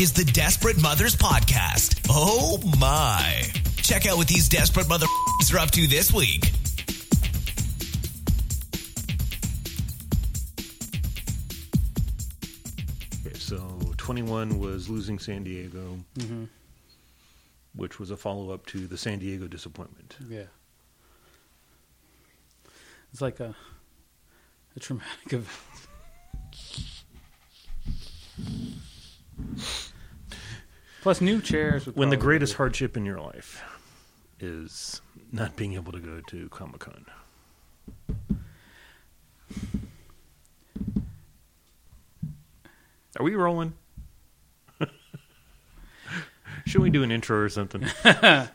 is the Desperate Mothers Podcast. Oh my. Check out what these desperate mother are up to this week. Okay, so 21 was losing San Diego, Mm-hmm. which was a follow up to the San Diego disappointment. Yeah. It's like a a traumatic event. Plus, new chairs. When the greatest be- hardship in your life is not being able to go to Comic Con. Are we rolling? Should we do an intro or something?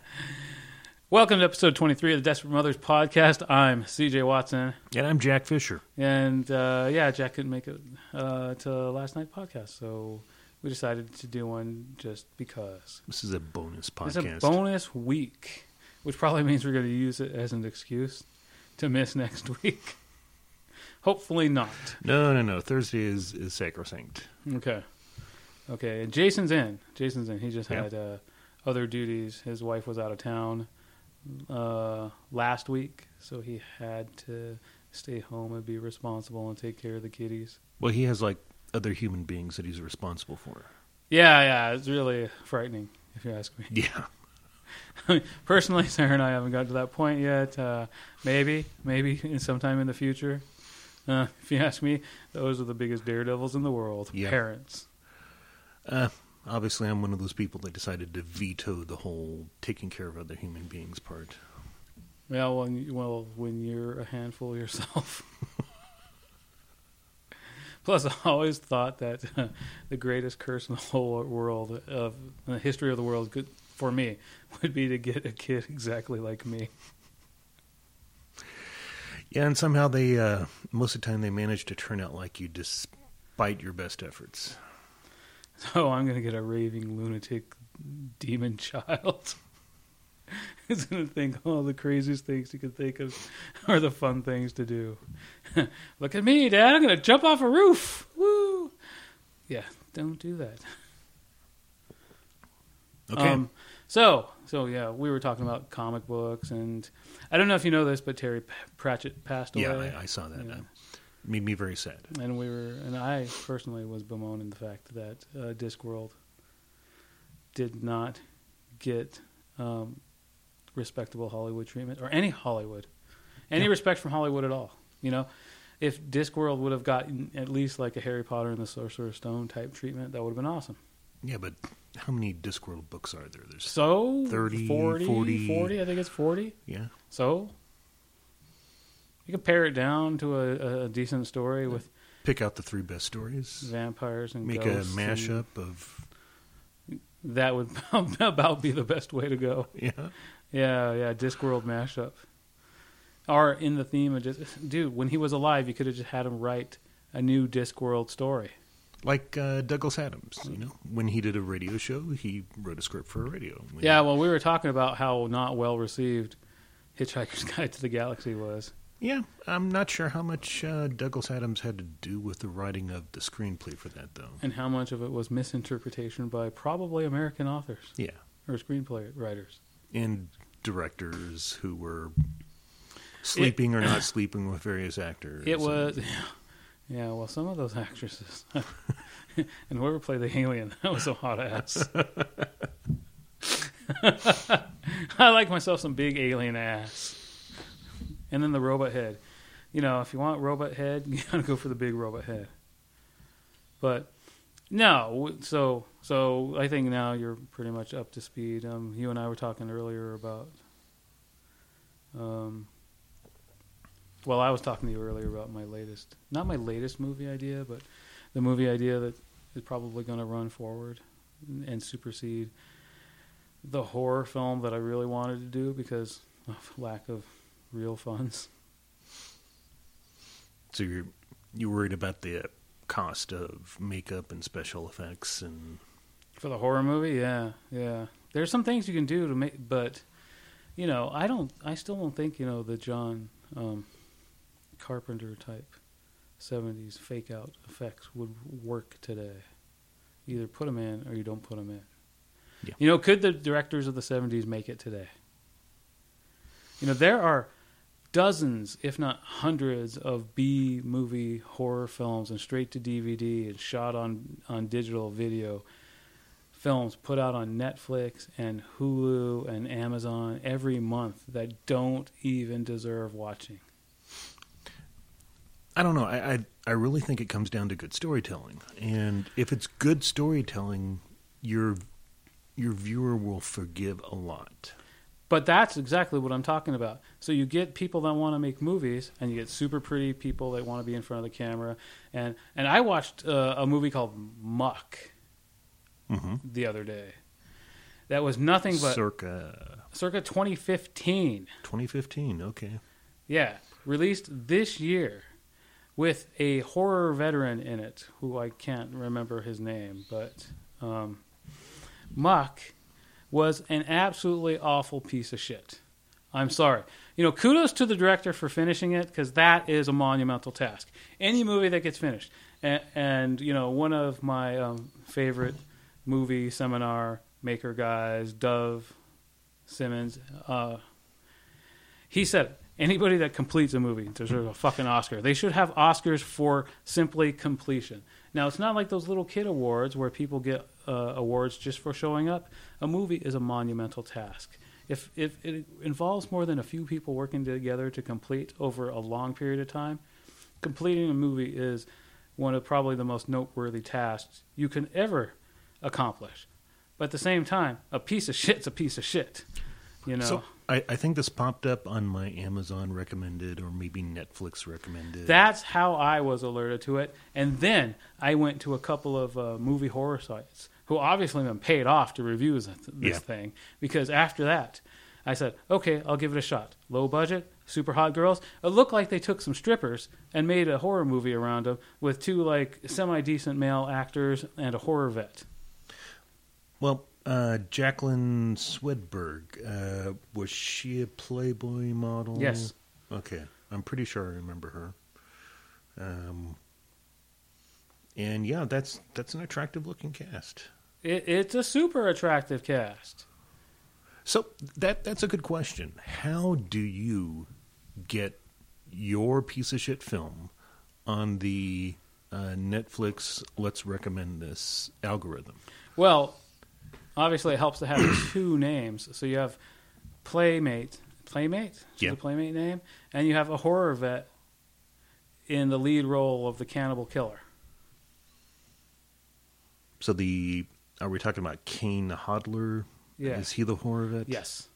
Welcome to episode 23 of the Desperate Mothers podcast. I'm CJ Watson. and I'm Jack Fisher. And uh, yeah, Jack couldn't make it uh, to last night's podcast, so we decided to do one just because. This is a bonus podcast. It's a bonus week, which probably means we're going to use it as an excuse to miss next week. Hopefully not. no, no, no. Thursday is, is sacrosanct. Okay. Okay. And Jason's in. Jason's in. He just Yeah. had uh, other duties. His wife was out of town uh, last week, so he had to stay home and be responsible and take care of the kitties. Well, he has like other human beings that he's responsible for. Yeah, yeah. It's really frightening, if you ask me. Yeah. Personally, Sarah and I haven't gotten to that point yet. Uh, maybe, maybe in sometime in the future. Uh, if you ask me, those are the biggest daredevils in the world. Yeah. Parents. Uh, obviously, I'm one of those people that decided to veto the whole taking care of other human beings part. Well, when well, when you're a handful yourself. Plus, I always thought that the greatest curse in the whole world of in the history of the world, could, for me, would be to get a kid exactly like me. Yeah, and somehow they, uh, most of the time, they manage to turn out like you despite your best efforts. So I'm going to get a raving lunatic demon child. He's going to think all the craziest things he could think of are the fun things to do. Look at me, Dad. I'm going to jump off a roof. Woo! Yeah, don't do that. Okay. Um, so, so yeah, we were talking about comic books, and I don't know if you know this, but Terry Pratchett passed away. yeah. I, I saw that. Yeah. Uh, made me very sad. and we were, and I personally was bemoaning the fact that uh, Discworld did not get um, respectable Hollywood treatment or any Hollywood, any Yeah. respect from Hollywood at all. You know, if Discworld would have gotten at least like a Harry Potter and the Sorcerer's Stone type treatment, that would have been awesome. Yeah, but how many Discworld books are there? There's So 30, 40, 40. 40, I think it's 40. yeah. So you could pare it down to a, a decent story with Pick out the three best stories. vampires and Make a mashup of That would about be the best way to go. yeah. Yeah, yeah, Discworld mashup. Or in the theme of just dude, when he was alive, you could have just had him write a new Discworld story. Like uh, Douglas Adams, you know, when he did a radio show, he wrote a script for a radio. When- Yeah, well, we were talking about how not well received Hitchhiker's Guide to the Galaxy was. yeah. I'm not sure how much uh, Douglas Adams had to do with the writing of the screenplay for that, though. And how much of it was misinterpretation by probably American authors Yeah, or screenplay writers. and directors who were sleeping or not sleeping with various actors. It and- was, yeah. Well, some of those actresses, and whoever played the alien, that was a hot ass. I like myself some big alien ass, and then the robot head. You know, if you want robot head, you gotta go for the big robot head. But no, so so I think now you're pretty much up to speed. Um, you and I were talking earlier about. Um, well, I was talking to you earlier about my latest, not my latest movie idea, but the movie idea that is probably going to run forward and supersede the horror film that I really wanted to do because of lack of real funds. So you're you worried about the cost of makeup and special effects and For the horror movie, yeah, yeah. There's some things you can do to make, but you know, I don't. I still don't think you know the John um, Carpenter type '70s fake out effects would work today. either put them in or you don't put them in. Yeah. You know, could the directors of the 70s make it today? You know, there are dozens, if not hundreds, of B movie horror films and straight to DVD and shot on, on digital video films put out on Netflix and Hulu and Amazon every month that don't even deserve watching. I don't know. I, I I really think it comes down to good storytelling, and if it's good storytelling, your your viewer will forgive a lot. But that's exactly what I'm talking about. So you get people that want to make movies, and you get super pretty people that want to be in front of the camera. And and I watched uh, a movie called Muck Mm-hmm. the other day. That was nothing but Circa circa 2015. 2015. Okay. Yeah, released this year with a horror veteran in it who I can't remember his name, but um, Muck was an absolutely awful piece of shit. I'm sorry. You know, kudos to the director for finishing it because that is a monumental task. Any movie that gets finished, and, and you know, one of my um, favorite movie seminar maker guys, Dov Simens, uh, he said anybody that completes a movie deserves a fucking Oscar. They should have Oscars for simply completion. Now, it's not like those little kid awards where people get uh, awards just for showing up. A movie is a monumental task. If if it involves more than a few people working together to complete over a long period of time, completing a movie is one of probably the most noteworthy tasks you can ever accomplish. But at the same time, a piece of shit's a piece of shit. You know. So I, I think this popped up on my Amazon recommended or maybe Netflix recommended. That's how I was alerted to it. And then I went to a couple of uh, movie horror sites who obviously been paid off to review this, this Yeah. thing because after that, I said, okay, I'll give it a shot. Low budget, super hot girls. It looked like they took some strippers and made a horror movie around them with two like semi decent male actors and a horror vet. well, uh, Jaclyn Swedberg uh, was she a Playboy model? Yes. Okay, I'm pretty sure I remember her. Um, and yeah, that's that's an attractive looking cast. It, it's a super attractive cast. So that that's a good question. How do you get your piece of shit film on the uh, Netflix Let's Recommend This algorithm? Well, obviously, it helps to have two names. So you have Playmate, Playmate, is Yeah. the Playmate name, and you have a horror vet in the lead role of the cannibal killer. So the are we talking about Kane Hodder? Yeah. Is he the horror vet? Yes.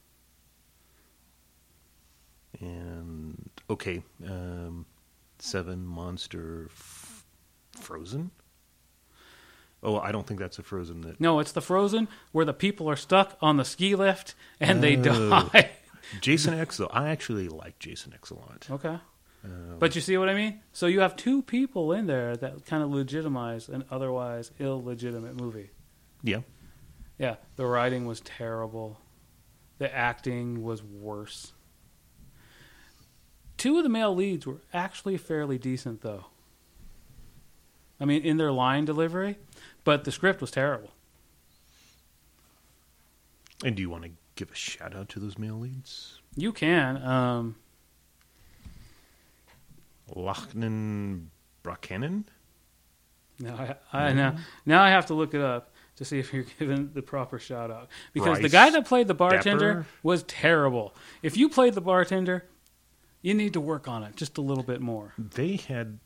And okay, um, Seven Monster F- Frozen. Oh, I don't think that's a Frozen that No, it's the Frozen where the people are stuck on the ski lift and they Oh. die. Jason X. Though I actually like Jason X a lot. okay. Um, But you see what I mean? So you have two people in there that kind of legitimize an otherwise illegitimate movie. Yeah, Yeah, the writing was terrible. The acting was worse. Two of the male leads were actually fairly decent, though. I mean, in their line delivery, but the script was terrible. and do you want to give a shout out to those male leads? You can. Um, Lachlan now, I, I, now, now I have to look it up to see if you're given the proper shout out. Because the guy that played the bartender Dapper? was terrible. If you played the bartender, you need to work on it just a little bit more. They had.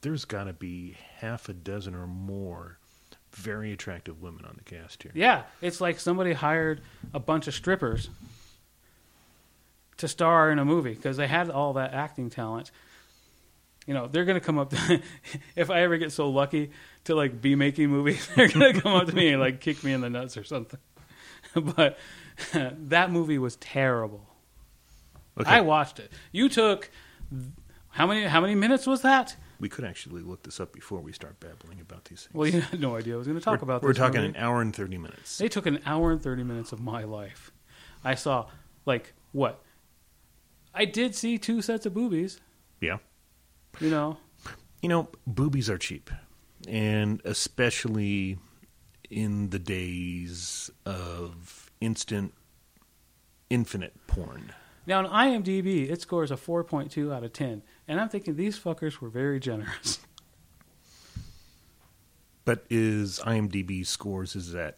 There's got to be half a dozen or more very attractive women on the cast here. Yeah, it's like somebody hired a bunch of strippers to star in a movie because they had all that acting talent. You know, they're gonna come up. To, if I ever get so lucky to like be making movies, they're gonna come up to me and like kick me in the nuts or something. but that movie was terrible. Okay. I watched it. You took how many? How many minutes was that? we could actually look this up before we start babbling about these things. Well, you had no idea I was going to talk we're, about We're talking movie. an hour and 30 minutes. They took an hour and 30 minutes of my life. I saw, like, what? I did see two sets of boobies, yeah. You know. You know, boobies are cheap. and especially in the days of instant, infinite porn. Now on IMDb, it scores a 4.2 out of 10, and I'm thinking these fuckers were very generous. But is IMDb scores is that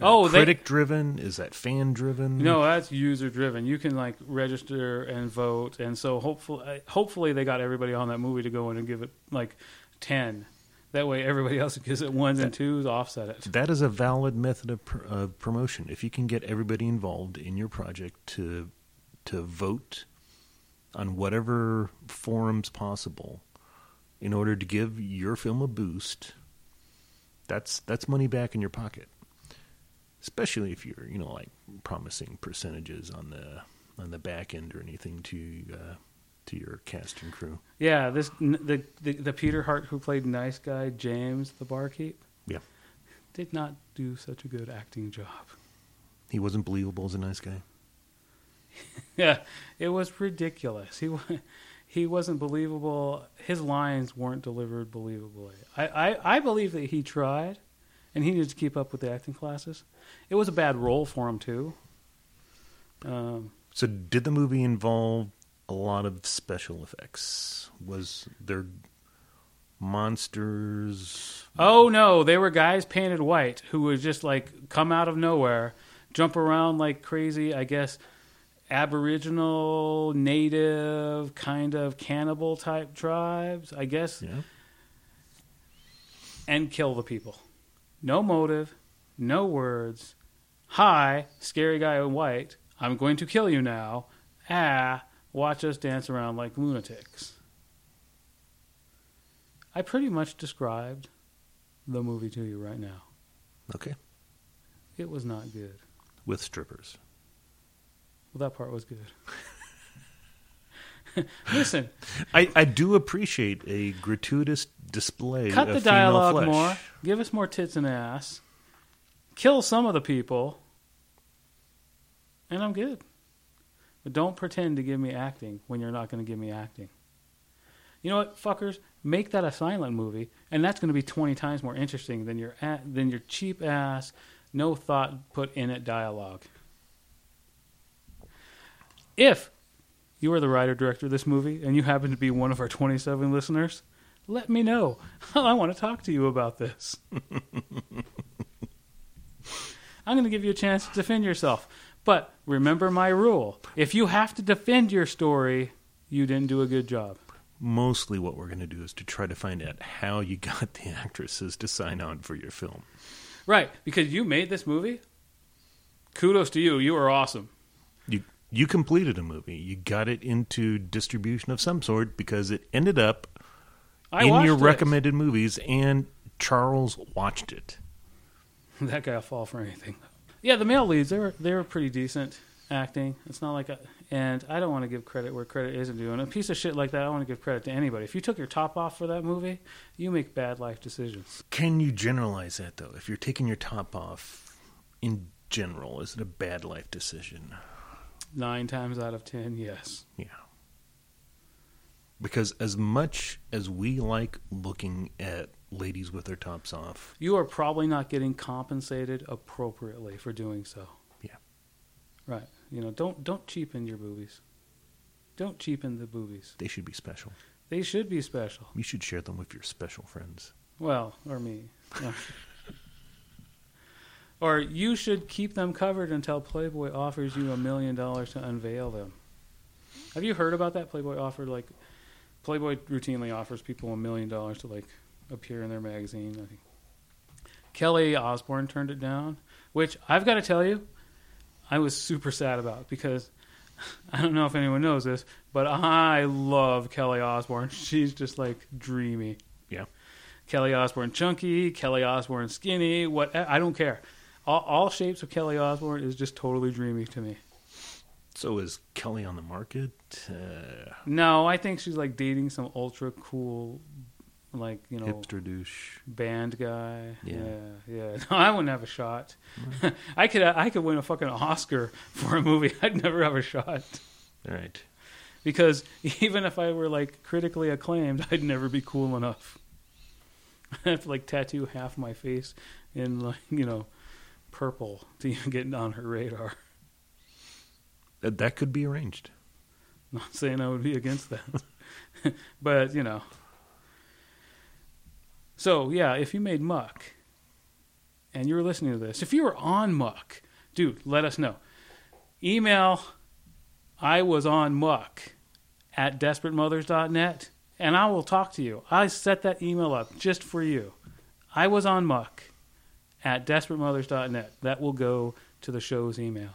Oh, critic driven? Is that fan driven? No, that's user driven. You can like register and vote, and so hopefully, uh, hopefully they got everybody on that movie to go in and give it like ten. That way, everybody else gives it ones and twos offset it. That is a valid method of, pr- of promotion. If you can get everybody involved in your project to to vote on whatever forums possible in order to give your film a boost, that's that's money back in your pocket. Especially if you're, you know, like promising percentages on the on the back end or anything to uh, to your cast and crew. Yeah, this the, the the Peter Hart who played nice guy James the barkeep. Yeah. did not do such a good acting job. He wasn't believable as a nice guy. Yeah, it was ridiculous. He he wasn't believable. His lines weren't delivered believably. I, I, I believe that he tried, and he needed to keep up with the acting classes. It was a bad role for him too. Um, So, did the movie involve a lot of special effects? Was there monsters? oh no, they were guys painted white who would just like come out of nowhere, jump around like crazy. I guess Aboriginal, native, kind of cannibal type tribes. I guess Yeah. and kill the people. No motive, no words. Hi, scary guy in white. I'm going to kill you now. Ah, watch us dance around like lunatics. I pretty much described the movie to you right now. Okay. It was not good. With strippers. Well, that part was good. Listen, I, I do appreciate a gratuitous display cut of the dialogue flesh. more. Give us more tits and ass. Kill some of the people. And I'm good. But don't pretend to give me acting when you're not going to give me acting. You know what, fuckers? Make that a silent movie, and that's going to be 20 times more interesting than your than your cheap ass, no thought put in it dialogue. If you are the writer director of this movie and you happen to be one of our 27 listeners, let me know. I want to talk to you about this. I'm going to give you a chance to defend yourself. But remember my rule. If you have to defend your story, you didn't do a good job. Mostly what we're going to do is to try to find out how you got the actresses to sign on for your film. Right, because you made this movie. Kudos to you. You are awesome. You you completed a movie. You got it into distribution of some sort because it ended up I in your it. recommended movies and Charles watched it. that guy will fall for anything. Yeah, the male leads they were they were pretty decent acting. It's not like a and I don't want to give credit where credit isn't due. And a piece of shit like that, I don't want to give credit to anybody. If you took your top off for that movie, you make bad life decisions. Can you generalize that though? If you're taking your top off in general, is it a bad life decision? Nine times out of ten, yes. Yeah. Because as much as we like looking at ladies with their tops off, You are probably not getting compensated appropriately for doing so. Yeah. Right. You know, don't don't cheapen your boobies. Don't cheapen the boobies. they should be special. They should be special. You should share them with your special friends. Well, or me. Or you should keep them covered until Playboy offers you a million dollars to unveil them. Have you heard about that? Playboy offered like Playboy routinely offers people a million dollars to like appear in their magazine. I think Kelly Osbourne turned it down, which I've got to tell you, I was super sad about because I don't know if anyone knows this, but I love Kelly Osbourne. She's just like dreamy. Yeah. Kelly Osbourne chunky, Kelly Osbourne skinny, what I don't care. All, all shapes of Kelly Osbourne is just totally dreamy to me. So is Kelly on the market? Uh, No, I think she's like dating some ultra cool, like you know, hipster douche. band guy. Yeah. yeah, yeah. No, I wouldn't have a shot. I could, I could win a fucking Oscar for a movie. I'd never have a shot All right. because even if I were like critically acclaimed, I'd never be cool enough. I have to like tattoo half my face in like you know purple to even get on her radar. That, that could be arranged. Not saying I would be against that, but you know. So yeah, if you made muck, and you were listening to this, if you were on muck, dude, let us know. Email I was on muck at desperatemothers.net and I will talk to you. I set that email up just for you. I was on muck at desperatemothers.net. That will go to the show's email.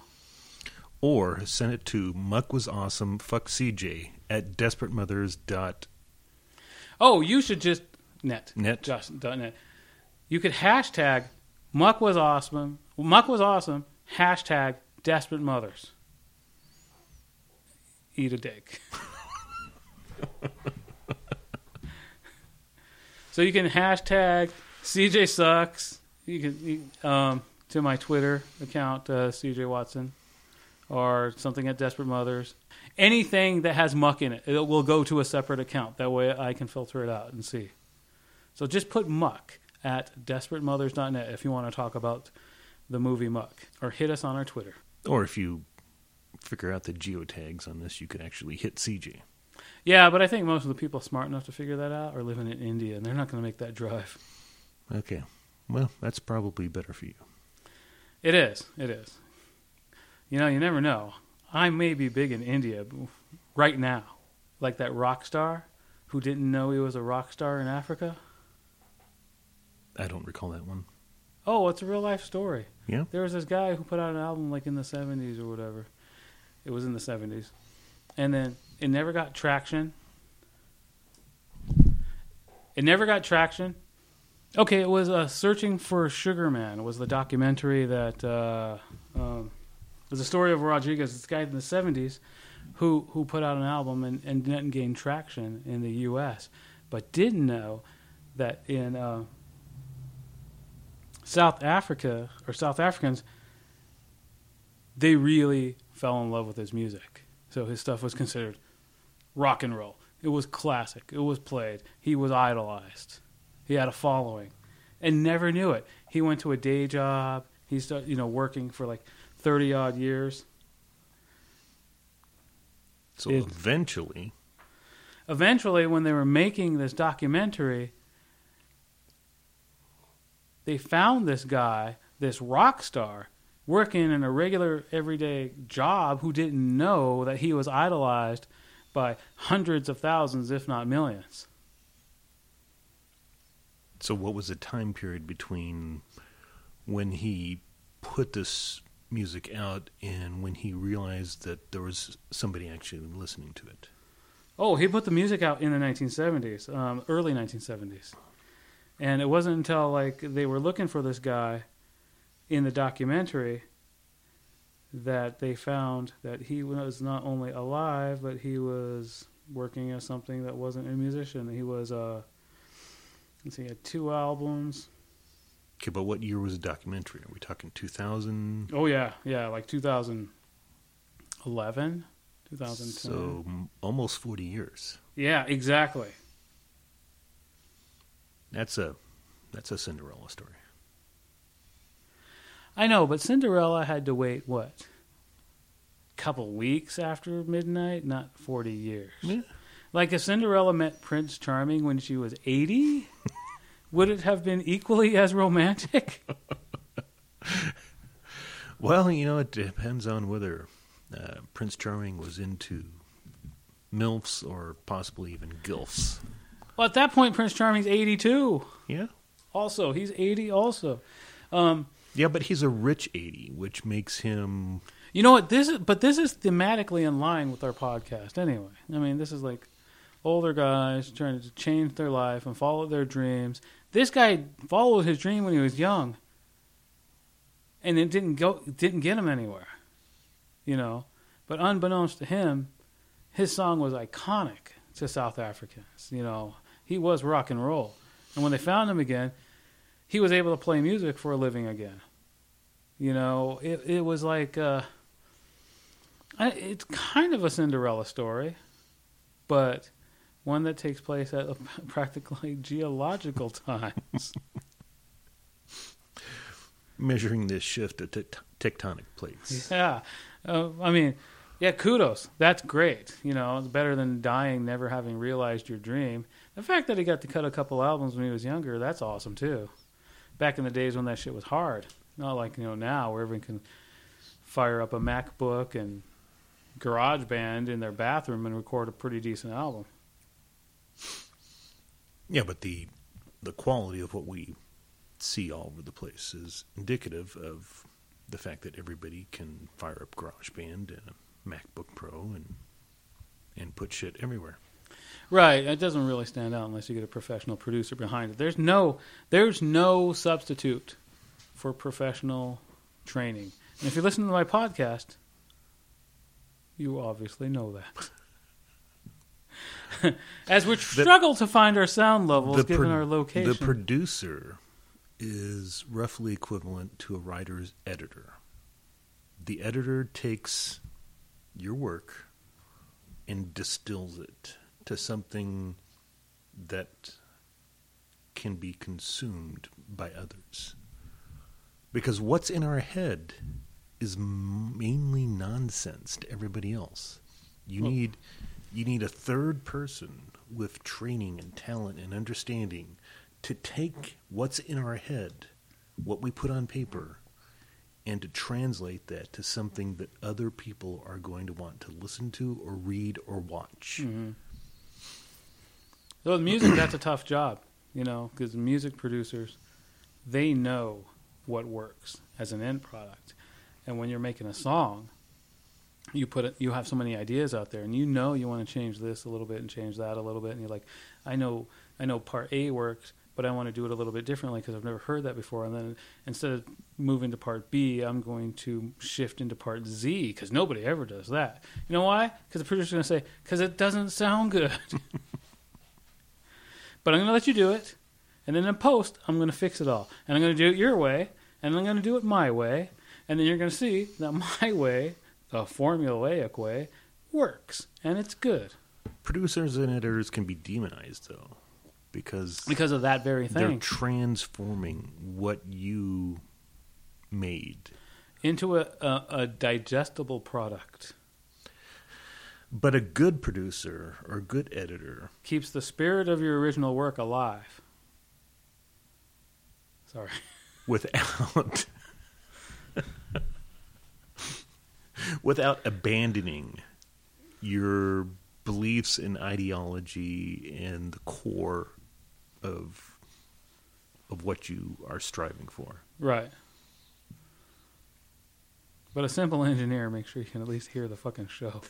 Or send it to Muck was awesome. Fuck CJ at desperatemothers.net. Oh, you should just net net just dot net. You could hashtag muck was awesome. Muck was awesome. Hashtag desperate mothers. Eat a dick. so you can hashtag CJ sucks. You can you, um, to my Twitter account uh, CJ Watson or something at Desperate Mothers. Anything that has muck in it, it will go to a separate account. That way I can filter it out and see. So just put muck at desperatemothers.net if you want to talk about the movie Muck, or hit us on our Twitter. Or if you figure out the geotags on this, you could actually hit CJ. Yeah, but I think most of the people smart enough to figure that out are living in India, and they're not going to make that drive. Okay. Well, that's probably better for you. It is. It is. You know, you never know. I may be big in India right now, like that rock star who didn't know he was a rock star in Africa. I don't recall that one. Oh, it's a real life story. Yeah. There was this guy who put out an album like in the 70s or whatever. It was in the 70s. And then it never got traction. It never got traction. Okay, it was uh, Searching for Sugar Man. was the documentary that uh, um, was the story of Rodriguez, this guy in the 70s who, who put out an album and, and didn't gain traction in the U.S., but didn't know that in uh, South Africa or South Africans, they really fell in love with his music. So his stuff was considered rock and roll. It was classic. It was played. He was idolized. He had a following, and never knew it. He went to a day job. He started, you know, working for like thirty odd years. So It- eventually, Eventually, when they were making this documentary, they found this guy, this rock star, working in a regular everyday job who didn't know that he was idolized by hundreds of thousands, if not millions. So what was the time period between when he put this music out and when he realized that there was somebody actually listening to it? Oh, he put the music out in the 1970s, um, early 1970s. And it wasn't until like they were looking for this guy in the documentary that they found that he was not only alive, but he was working as something that wasn't a musician. He was uh let's see, he had two albums. Okay, but what year was the documentary? Are we talking 2000? Oh yeah, yeah, like 2011, 2010. So almost 40 years. yeah, exactly. That's a that's a Cinderella story. I know, but Cinderella had to wait what? Couple weeks after midnight, not 40 years. Yeah. Like if Cinderella met Prince Charming when she was 80, would it have been equally as romantic? Well, you know, it depends on whether uh, Prince Charming was into MILFs or possibly even GILFs. well, at that point Prince Charming's 82. Yeah. Also, he's 80 also. Um, Yeah, but he's a rich 80, which makes him. You know what? This is, but this is thematically in line with our podcast. Anyway, I mean, this is like older guys trying to change their life and follow their dreams. This guy followed his dream when he was young, and it didn't go, didn't get him anywhere. You know, but unbeknownst to him, his song was iconic to South Africans. You know, he was rock and roll, and when they found him again, he was able to play music for a living again. You know, it it was like uh, it's kind of a Cinderella story, but one that takes place at practically geological times. Measuring this shift of tect- tectonic plates. yeah, uh, I mean, yeah, kudos. That's great. You know, it's better than dying never having realized your dream. The fact that he got to cut a couple albums when he was younger, that's awesome too. Back in the days when that shit was hard, not like you know now where everyone can fire up a MacBook and GarageBand in their bathroom and record a pretty decent album. Yeah, but the the quality of what we see all over the place is indicative of the fact that everybody can fire up GarageBand and a MacBook Pro and and put shit everywhere. Right. It doesn't really stand out unless you get a professional producer behind it. There's no there's no substitute for professional training. And if you listen to my podcast, you obviously know that. As we struggle to find our sound levels given pro- our location. The producer is roughly equivalent to a writer's editor. The editor takes your work and distills it to something that can be consumed by others. Because what's in our head is mainly nonsense to everybody else. You Well- need you need a third person with training and talent and understanding to take what's in our head, what we put on paper, and to translate that to something that other people are going to want to listen to or read or watch. Mhm. So with music, that's a tough job, you know, because music producers, they know what works as an end product, and when you're making a song, you put it, you have so many ideas out there, and you know you want to change this a little bit and change that a little bit, and you're like, I know, I know part A works, but I want to do it a little bit differently because I've never heard that before, and then instead of moving to part B, I'm going to shift into part Z because nobody ever does that. You know why? Because the producer's going to say, because it doesn't sound good. but I'm going to let you do it, and then in post, I'm going to fix it all, and I'm going to do it your way, and I'm going to do it my way, and then you're going to see that my way, the formulaic way, works, and it's good Producers and editors can be demonized though, because because of that very thing. they're transforming what you made. into a, a, a digestible product. But a good producer or good editor Keeps the spirit of your original work alive. Sorry. without without abandoning your beliefs and ideology and the core of of what you are striving for. Right. But a simple engineer makes sure you can at least hear the fucking show.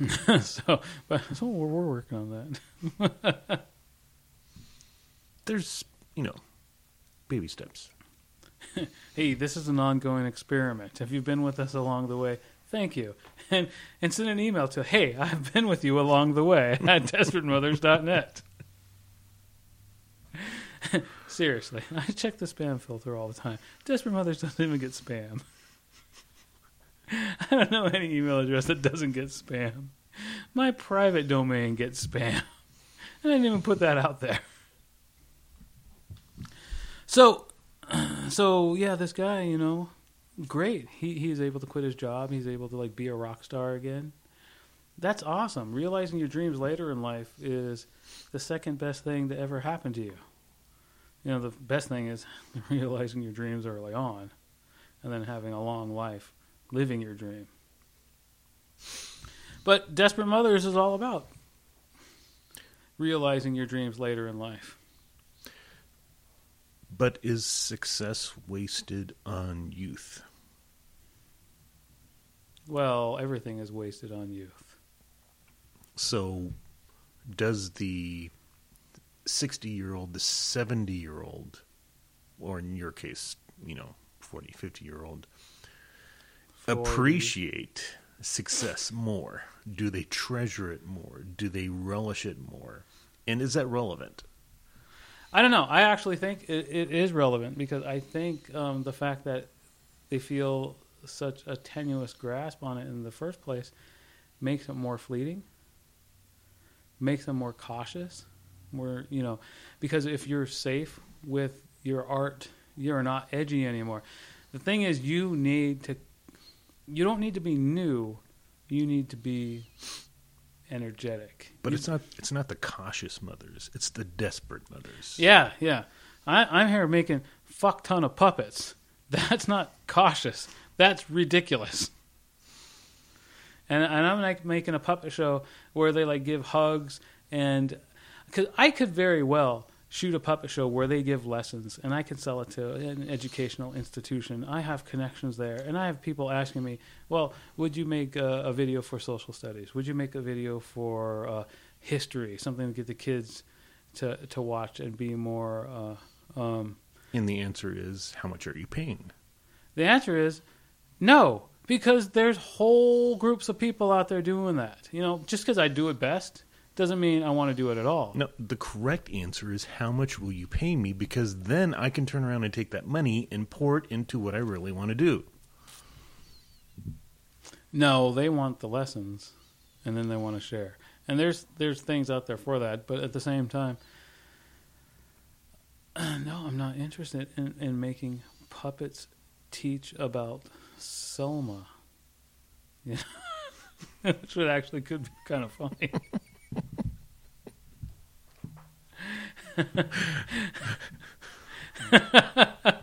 so, but so we're, we're working on that. There's, you know, baby steps. Hey, this is an ongoing experiment. If you've been with us along the way, thank you. And and send an email to hey, I've been with you along the way at desperatemothers.net. Seriously, I check the spam filter all the time. Desperate Mothers doesn't even get spam. I don't know any email address that doesn't get spam. My private domain gets spam. I didn't even put that out there. So, so yeah, this guy, you know, great. He he's able to quit his job. He's able to like be a rock star again. That's awesome. Realizing your dreams later in life is the second best thing to ever happen to you. You know, the best thing is realizing your dreams early on, and then having a long life living your dream. But Desperate Mothers is all about realizing your dreams later in life. But is success wasted on youth? Well, everything is wasted on youth. So, does the 60 year old, the 70 year old, or in your case, you know, 40, 50 year old, 40. appreciate success more? Do they treasure it more? Do they relish it more? And is that relevant? I don't know. I actually think it, it is relevant because I think um, the fact that they feel such a tenuous grasp on it in the first place makes it more fleeting, makes them more cautious, more you know, because if you're safe with your art, you're not edgy anymore. The thing is, you need to. You don't need to be new. You need to be energetic. But it's not it's not the cautious mothers. It's the desperate mothers. Yeah, yeah. I, I'm here making fuck ton of puppets. That's not cautious. That's ridiculous. And and I'm like making a puppet show where they like give hugs and because I could very well shoot a puppet show where they give lessons and I can sell it to an educational institution. I have connections there and I have people asking me, well, would you make a, a video for social studies? Would you make a video for uh, history? Something to get the kids to to watch and be more. Uh, um, And the answer is how much are you paying? the answer is no, because there's whole groups of people out there doing that. You know, just because I do it best doesn't mean I want to do it at all. No, the correct answer is how much will you pay me because then I can turn around and take that money and pour it into what I really want to do. No, they want the lessons, and then they want to share. And there's there's things out there for that, but at the same time, no, I'm not interested in, in making puppets teach about Selma. Yeah, which would actually could be kind of funny.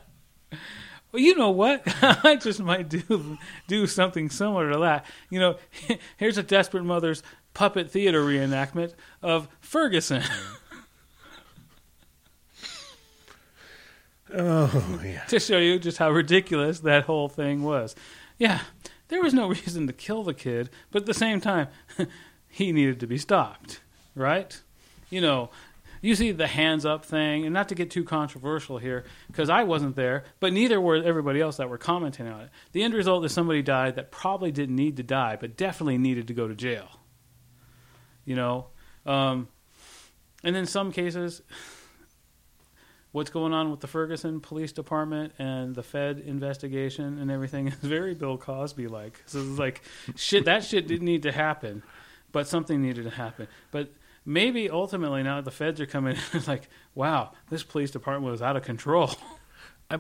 Well, you know what? I just might do do something similar to that. You know, here's a desperate mother's puppet theater reenactment of Ferguson. Oh yeah. to show you just how ridiculous that whole thing was. Yeah, there was no reason to kill the kid, but at the same time, he needed to be stopped, right? You know, you see the hands up thing, and not to get too controversial here, because I wasn't there, but neither were everybody else that were commenting on it. The end result is somebody died that probably didn't need to die, but definitely needed to go to jail. You know, um, and in some cases, what's going on with the Ferguson Police Department and the Fed investigation and everything is very Bill Cosby like. So it's like shit that shit didn't need to happen, but something needed to happen. But maybe ultimately now the feds are coming in it's like, wow, this police department was out of control. I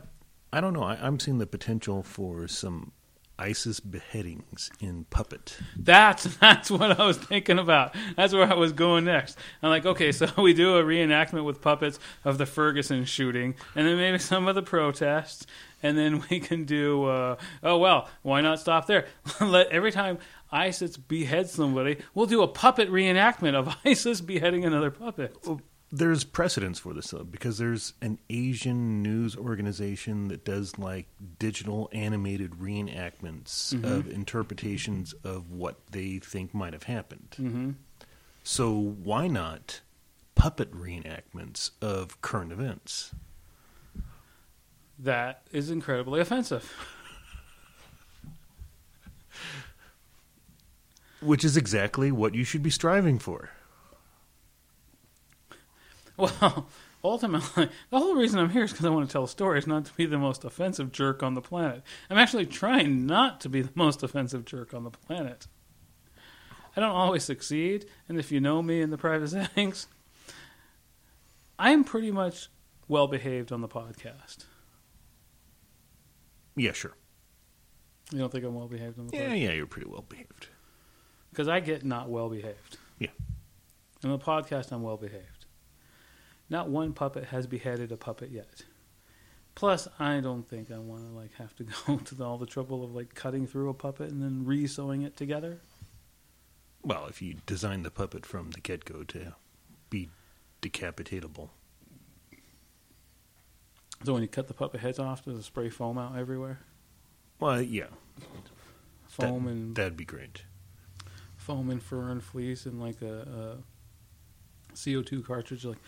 I don't know. I, I'm seeing the potential for some ISIS beheadings in puppet. That's that's what I was thinking about. That's where I was going next. I'm like, okay, so we do a reenactment with puppets of the Ferguson shooting, and then maybe some of the protests, and then we can do. Uh, oh well, why not stop there? Let every time ISIS beheads somebody, we'll do a puppet reenactment of ISIS beheading another puppet. There's precedence for this though, because there's an Asian news organization that does like digital animated reenactments of interpretations of what they think might have happened. hmm So why not puppet reenactments of current events? That is incredibly offensive. Which is exactly what you should be striving for. Well, ultimately, the whole reason I'm here is because I want to tell stories, not to be the most offensive jerk on the planet. I'm actually trying not to be the most offensive jerk on the planet. I don't always succeed, and if you know me in the private settings, I am pretty much well behaved on the podcast. Yeah, sure. You don't think I'm well behaved on the Yeah, podcast? yeah, you're pretty well behaved. Because I get not well behaved. Yeah. On the podcast, I'm well behaved. Not one puppet has beheaded a puppet yet. Plus, I don't think I want to like have to go to all the trouble of like cutting through a puppet and then re-sewing it together. Well, if you design the puppet from the get go to be decapitatable. So when you cut the puppet heads off, does it spray foam out everywhere? Well, yeah. Foam that, and That'd be great. Foam and fur and fleece and like a, a CO2 cartridge, like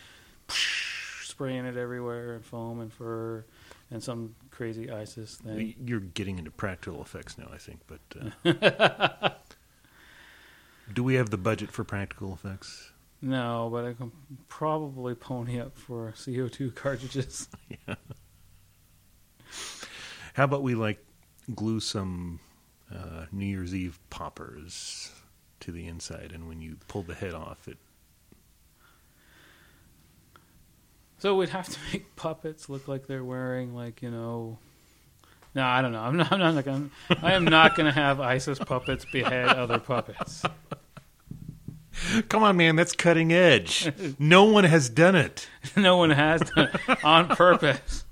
spraying it everywhere and foam and fur and some crazy ISIS thing. You're getting into practical effects now, I think, but. Uh, do we have the budget for practical effects? No, but I can probably pony up for CO2 cartridges. yeah. How about we, like, glue some uh, New Year's Eve poppers to the inside, and when you pull the head off, it. So we'd have to make puppets look like they're wearing like you know. No, I don't know. I'm not. I'm not gonna. I am not gonna have ISIS puppets behead other puppets. Come on, man. That's cutting edge. No one has done it. no one has done it on purpose.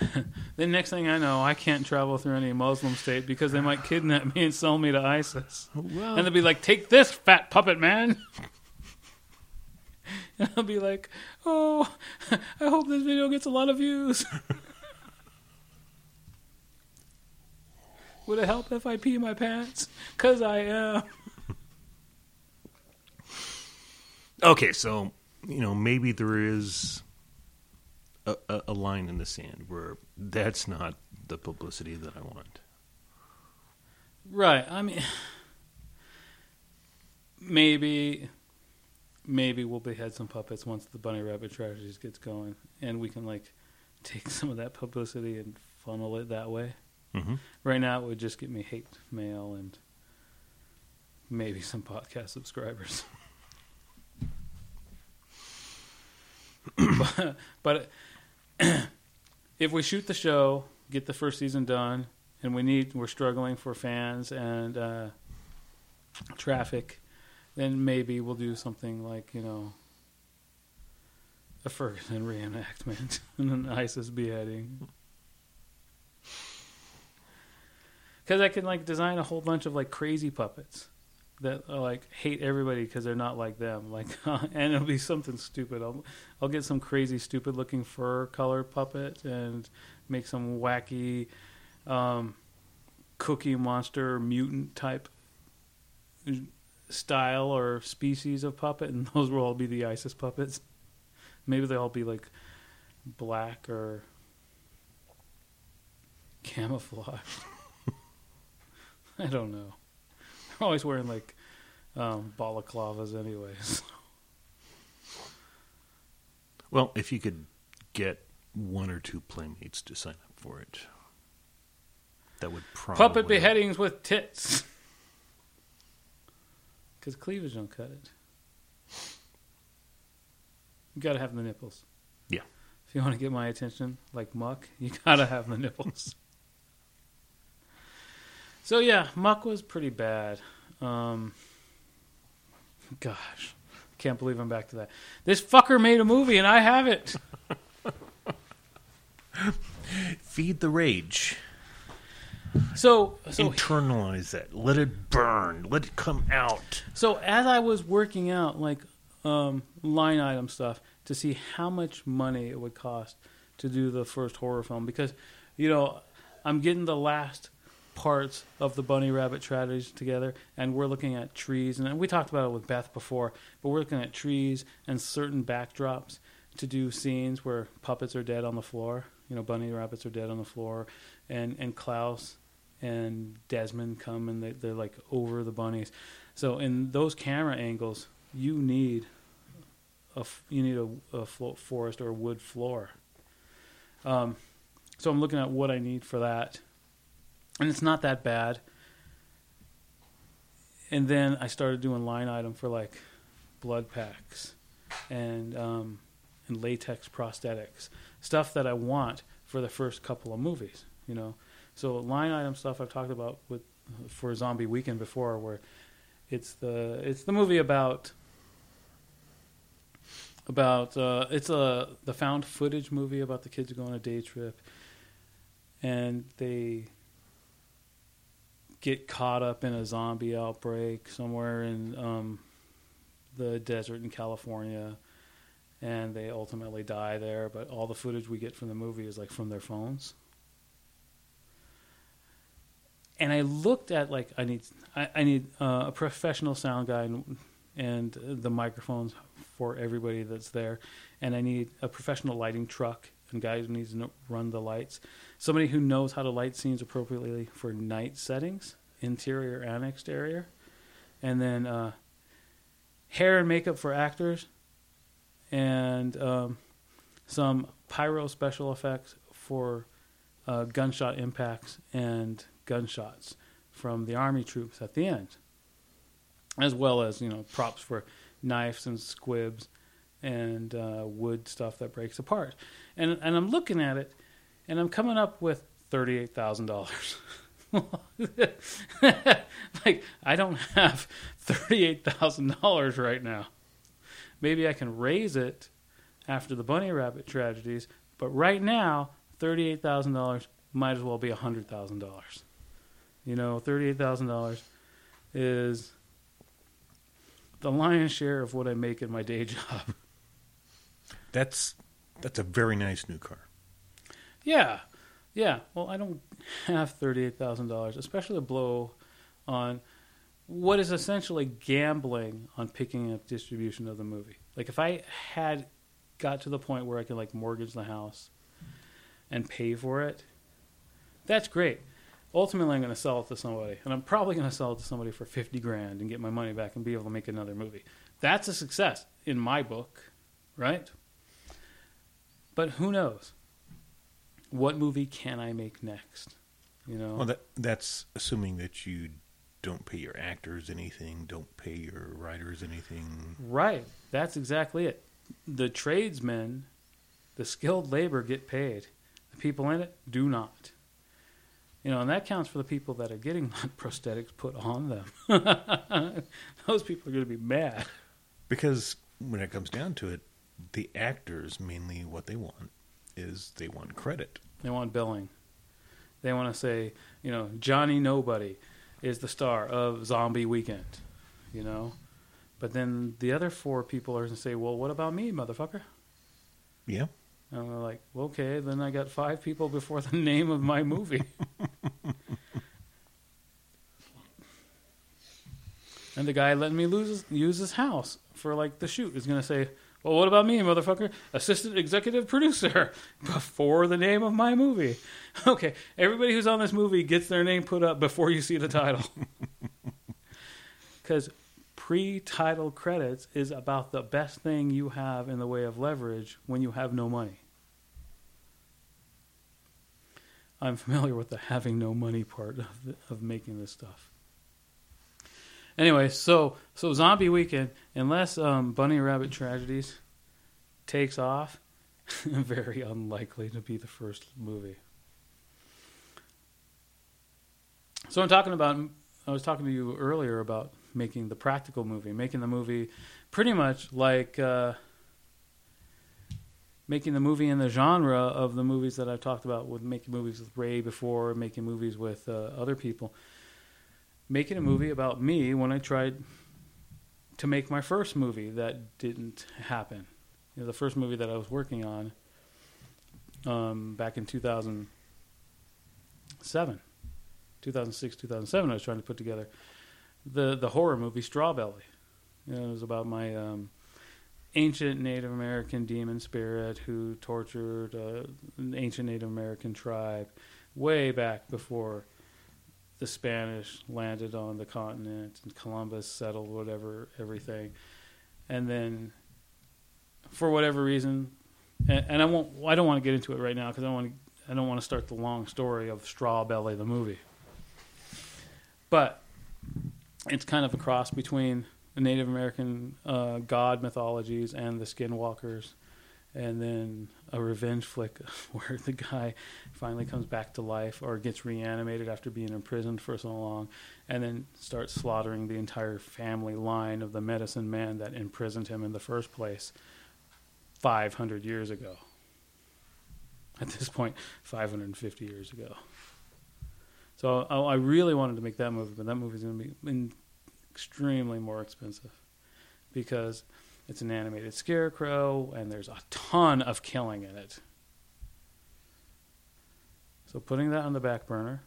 the next thing I know, I can't travel through any Muslim state because they might kidnap me and sell me to ISIS. Oh, well, And they'll be like, "Take this, fat puppet man." And I'll be like, "Oh, I hope this video gets a lot of views." Would it help if I pee my pants? Cause I am. okay, so you know maybe there is a, a, line in the sand where that's not the publicity that I want. Right. I mean, maybe, maybe we'll be behead some puppets once the bunny rabbit tragedies gets going, and we can like take some of that publicity and funnel it that way. Mm-hmm. Right now, it would just get me hate mail and maybe some podcast subscribers. but, but if we shoot the show, get the first season done, and we need we're struggling for fans and uh, traffic, then maybe we'll do something like you know a Ferguson reenactment and an ISIS beheading. Because I can like design a whole bunch of like crazy puppets that are, like hate everybody because they're not like them. Like, and it'll be something stupid. I'll I'll get some crazy, stupid looking fur color puppet and make some wacky um, cookie monster mutant type style or species of puppet, and those will all be the ISIS puppets. Maybe they'll all be like black or camouflage. I don't know. They're always wearing like um, balaclavas, anyways. Well, if you could get one or two playmates to sign up for it, that would probably Puppet beheadings with tits. Because cleavage don't cut it. You gotta have the nipples. Yeah. If you want to get my attention, like Muck, you gotta have the nipples. So yeah, Muck was pretty bad. Um, gosh, can't believe I'm back to that. This fucker made a movie and I have it. feed the rage, So so internalize it. let it burn, let it come out. So as I was working out like um, line item stuff to see how much money it would cost to do the first horror film, because you know I'm getting the last parts of the bunny rabbit tragedy together, and we're looking at trees, and we talked about it with Beth before, but we're looking at trees and certain backdrops to do scenes where puppets are dead on the floor. You know, bunny rabbits are dead on the floor, and and Klaus and Desmond come and they, they're like over the bunnies. So in those camera angles, you need a you need a, a forest or a wood floor. Um, so I'm looking at what I need for that, and it's not that bad. And then I started doing line item for like blood packs and um, and latex prosthetics, stuff that I want for the first couple of movies. You know, so line item stuff I've talked about with for Zombie Weekend before, where it's the it's the movie about about uh, it's a the found footage movie about the kids going on a day trip, and they get caught up in a zombie outbreak somewhere in um, the desert in California, and they ultimately die there. But all the footage we get from the movie is like from their phones and I looked at like I need I, I need uh, a professional sound guy and, and the microphones for everybody that's there, and I need a professional lighting truck and guy who needs to run the lights, somebody who knows how to light scenes appropriately for night settings, interior and exterior, and then uh, hair and makeup for actors, and um, some pyro special effects for uh, gunshot impacts and gunshots from the army troops at the end, as well as you know props for knives and squibs and uh, wood stuff that breaks apart. And and I'm looking at it, and I'm coming up with thirty eight thousand dollars. like I don't have thirty eight thousand dollars right now. Maybe I can raise it after the bunny rabbit tragedies, but right now thirty eight thousand dollars might as well be hundred thousand dollars. You know, thirty eight thousand dollars is the lion's share of what I make in my day job. That's that's a very nice new car. Yeah, yeah. Well, I don't have thirty-eight thousand dollars, especially to blow on what is essentially gambling on picking up distribution of the movie. Like if I had got to the point where I could like mortgage the house and pay for it, that's great. Ultimately, I'm going to sell it to somebody, and I'm probably going to sell it to somebody for fifty grand and get my money back and be able to make another movie. That's a success in my book, right? But who knows? What movie can I make next? You know, Well, that that's assuming that you don't pay your actors anything, don't pay your writers anything. right? That's exactly it. The tradesmen, the skilled labor, get paid. The people in it do not. You know, and that counts for the people that are getting prosthetics put on them. Those people are going to be mad. Because when it comes down to it, the actors mainly what they want is they want credit. They want billing. They want to say, you know, Johnny Nobody is the star of Zombie Weekend, you know? But then the other four people are going to say, well, what about me, motherfucker? Yeah. And we're like, well, okay, then I got five people before the name of my movie. and the guy letting me lose his, use his house for like the shoot is going to say, well, what about me, motherfucker? Assistant executive producer before the name of my movie. Okay, everybody who's on this movie gets their name put up before you see the title. Because pre-title credits is about the best thing you have in the way of leverage when you have no money. I'm familiar with the having no money part of, the, of making this stuff. Anyway, so so Zombie Weekend, unless um, Bunny Rabbit Tragedies takes off, very unlikely to be the first movie. So I'm talking about. I was talking to you earlier about making the practical movie, making the movie pretty much like uh, making the movie in the genre of the movies that I've talked about with making movies with Ray before, making movies with uh, other people. Making a movie about me when I tried to make my first movie that didn't happen. You know, the first movie that I was working on um, back in 2007, 2006, 2007, I was trying to put together the the horror movie Strawbelly. You know, it was about my um, ancient Native American demon spirit who tortured uh, an ancient Native American tribe way back before the Spanish landed on the continent and Columbus settled whatever everything, and then for whatever reason, and, and I won't I don't want to get into it right now because I want to I don't want to start the long story of Strawbelly the movie, but it's kind of a cross between the Native American uh, god mythologies and the Skinwalkers, and then a revenge flick where the guy finally comes back to life or gets reanimated after being imprisoned for so long, and then starts slaughtering the entire family line of the medicine man that imprisoned him in the first place 500 years ago. At this point, 550 years ago. So I, really wanted to make that movie, but that movie's going to be extremely more expensive because it's an animated scarecrow and there's a ton of killing in it. So putting that on the back burner,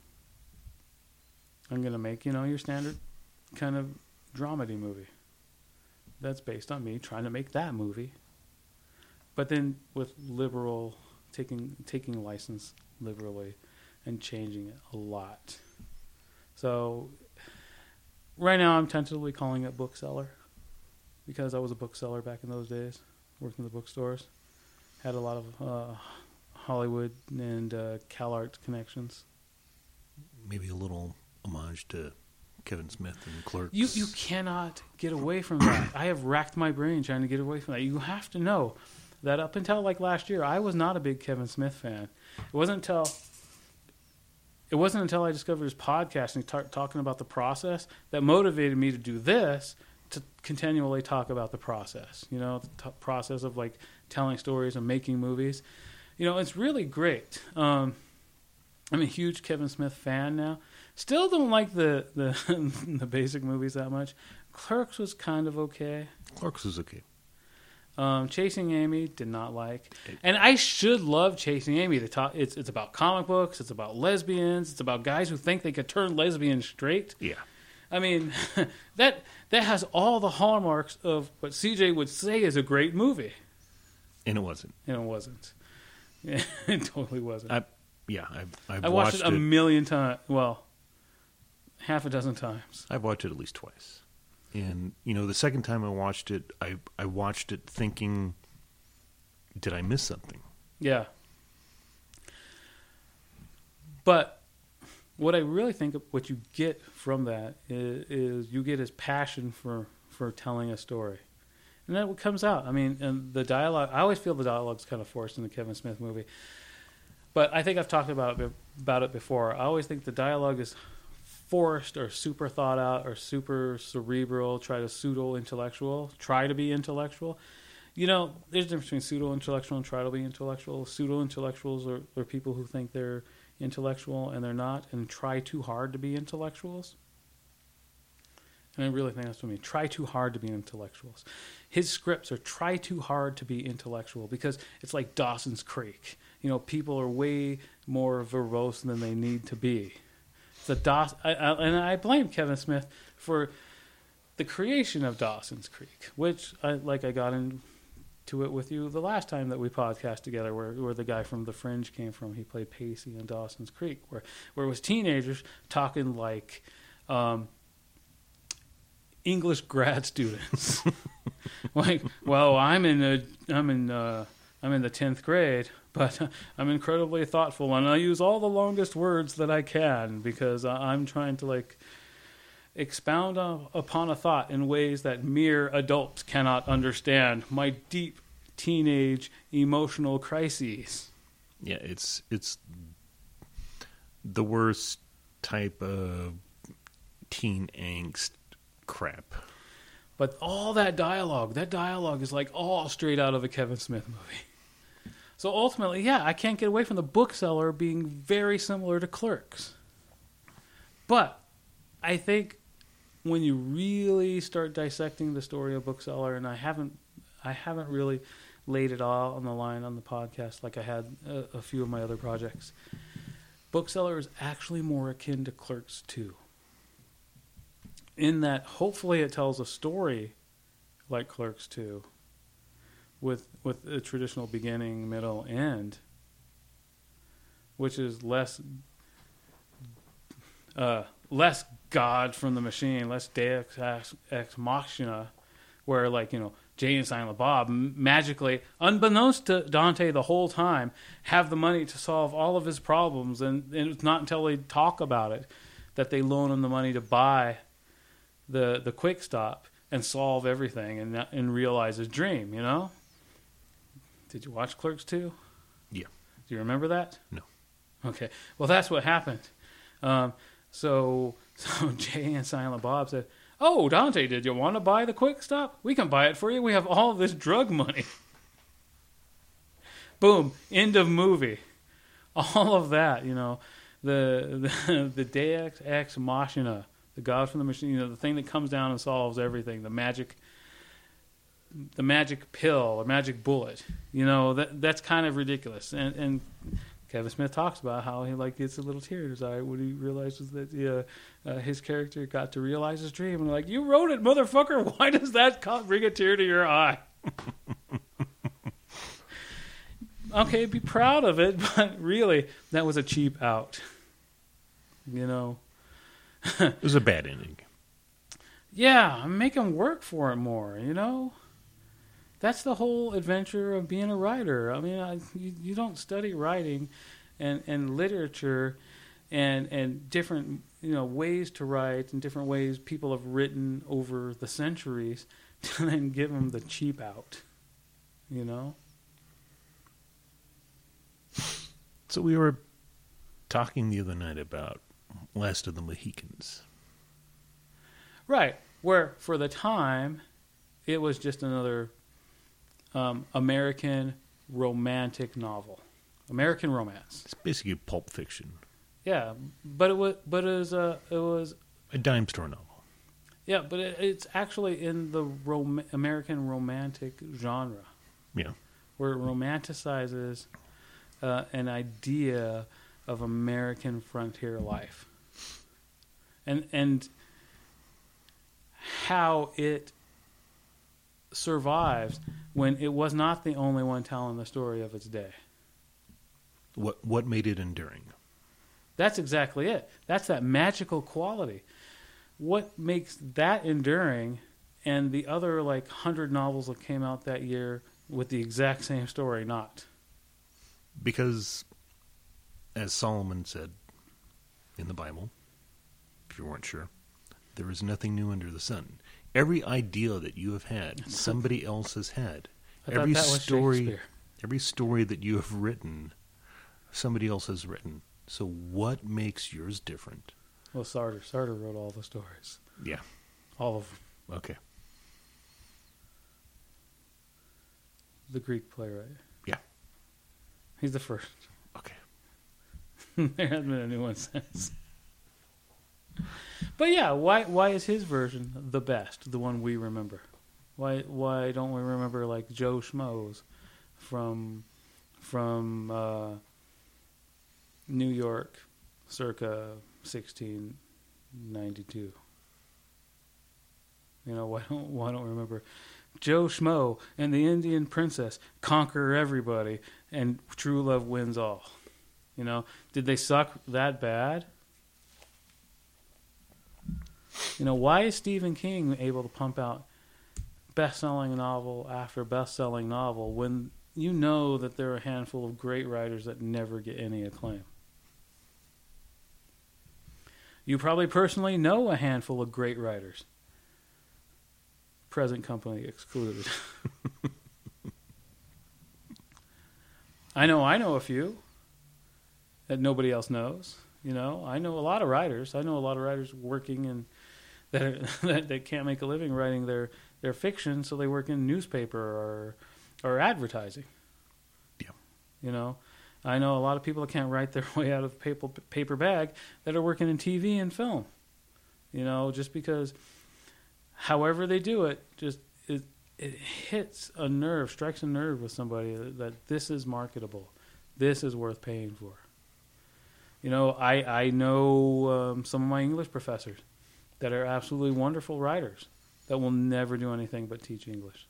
I'm going to make, you know, your standard kind of dramedy movie. That's based on me trying to make that movie. But then with liberal taking taking license liberally and changing it a lot. So right now I'm tentatively calling it bookseller because I was a bookseller back in those days, working in the bookstores. Had a lot of uh, Hollywood and uh, CalArt connections. Maybe a little homage to Kevin Smith and Clerks. You you cannot get away from that. I have racked my brain trying to get away from that. You have to know that up until like last year, I was not a big Kevin Smith fan. It wasn't until it wasn't until I discovered his podcast and tar- talking about the process that motivated me to do this to continually talk about the process. You know, the t- process of like telling stories and making movies. You know, it's really great. Um, I'm a huge Kevin Smith fan now. Still don't like the the the basic movies that much. Clerks was kind of okay. Clerks is okay. Um, Chasing Amy did not like, and I should love Chasing Amy. The top, it's it's about comic books. It's about lesbians. It's about guys who think they could turn lesbians straight. Yeah. I mean, that that has all the hallmarks of what CJ would say is a great movie, And it wasn't. and it wasn't. it totally wasn't. I yeah, I've, I've I watched, it a million times. Well, half a dozen times. I've watched it at least twice. And you know, the second time I watched it, I I watched it thinking, did I miss something? Yeah. But what I really think what you get from that is, is you get his passion for, for telling a story. And that comes out. I mean, and the dialogue, I always feel the dialogue's kind of forced in the Kevin Smith movie. But I think I've talked about it, about it before. I always think the dialogue is forced or super thought out or super cerebral, try to pseudo intellectual, try to be intellectual. You know, there's a difference between pseudo intellectual and try to be intellectual. Pseudo intellectuals are, are people who think they're intellectual and they're not, and try too hard to be intellectuals. And I really think that's what I mean. Try too hard to be intellectuals. His scripts are try too hard to be intellectual because it's like Dawson's Creek. You know, people are way more verbose than they need to be. It's a Daws- I, I, and I blame Kevin Smith for the creation of Dawson's Creek, which, I, like I got into it with you the last time that we podcast together, where, where the guy from The Fringe came from. He played Pacey in Dawson's Creek, where, where it was teenagers talking like um, English grad students. like, well, I'm in a, I'm in, uh, I'm in the tenth grade, but I'm incredibly thoughtful, and I use all the longest words that I can because I'm trying to like expound on, upon a thought in ways that mere adults cannot understand. My deep teenage emotional crises. Yeah, it's it's the worst type of teen angst crap. But all that dialogue, that dialogue is like all straight out of a Kevin Smith movie. So ultimately, yeah, I can't get away from the bookseller being very similar to Clerks. But I think when you really start dissecting the story of Bookseller, and I haven't, I haven't really laid it all on the line on the podcast like I had a, a few of my other projects. Bookseller is actually more akin to Clerks 2 in that hopefully it tells a story like Clerks 2 with with a traditional beginning, middle, end, which is less uh, less God from the machine, less Deus ex, ex machina, where like you know Jay and Silent Bob magically, unbeknownst to Dante the whole time, have the money to solve all of his problems, and, and it's not until they talk about it that they loan him the money to buy the the quick stop and solve everything and and realize his dream. You know. Did you watch Clerks two? Yeah. Do you remember that? No. Okay. Well, that's what happened. Um, so so Jay and Silent Bob said, "Oh, Dante, did you want to buy the quick stop? We can buy it for you. We have all this drug money." Boom. End of movie. All of that, you know, the the, the Deus ex machina, the God from the machine, you know, the thing that comes down and solves everything, the magic, the magic pill or magic bullet. You know, that that's kind of ridiculous. And and Kevin Smith talks about how he like gets a little tear in his eye when he realizes that yeah, uh, his character got to realize his dream. And like, you wrote it, motherfucker. Why does that co- bring a tear to your eye? okay, be proud of it, but really, that was a cheap out. You know. It was a bad ending. Yeah, make them work for it more. You know, that's the whole adventure of being a writer. I mean, I, you, you don't study writing and and literature and and different you know ways to write and different ways people have written over the centuries to then give them the cheap out. You know. So we were talking the other night about Last of the Mohicans. Right. Where for the time, it was just another um, American romantic novel, American romance. It's basically pulp fiction, Yeah, but it was, but it was, uh, it was, a dime store novel. yeah, but it, it's actually in the rom- American romantic genre, Yeah. where it romanticizes uh, an idea of American frontier life, and and how it survives when it was not the only one telling the story of its day. What what made it enduring? That's exactly it. That's that magical quality. What makes that enduring and the other like 100 novels that came out that year with the exact same story not? Because, as Solomon said in the Bible, if you weren't sure, there is nothing new under the sun. Every idea that you have had, somebody else has had. Every story, every story that you have written, somebody else has written. So, what makes yours different? Well, Sartre. Sartre wrote all the stories. Yeah. All of them. Okay. The Greek playwright. Yeah. He's the first. Okay. there hasn't been anyone since. Hmm. But yeah, why why is his version the best, the one we remember? Why why don't we remember like Joe Schmoes from from uh, New York, circa sixteen ninety two? You know why don't why don't we remember Joe Schmo and the Indian Princess conquer everybody and true love wins all? You know, did they suck that bad? You know, why is Stephen King able to pump out best-selling novel after best-selling novel when you know that there are a handful of great writers that never get any acclaim? You probably personally know a handful of great writers. Present company excluded. I know I know a few that nobody else knows. You know, I know a lot of writers. I know a lot of writers working in that are, that, that can't make a living writing their, their fiction, so they work in newspaper or or advertising. Yeah. You know, I know a lot of people that can't write their way out of paper paper bag that are working in TV and film. You know, just because, however they do it, just it it hits a nerve, strikes a nerve with somebody that, that this is marketable, this is worth paying for. You know, I I know um, some of my English professors that are absolutely wonderful writers that will never do anything but teach English.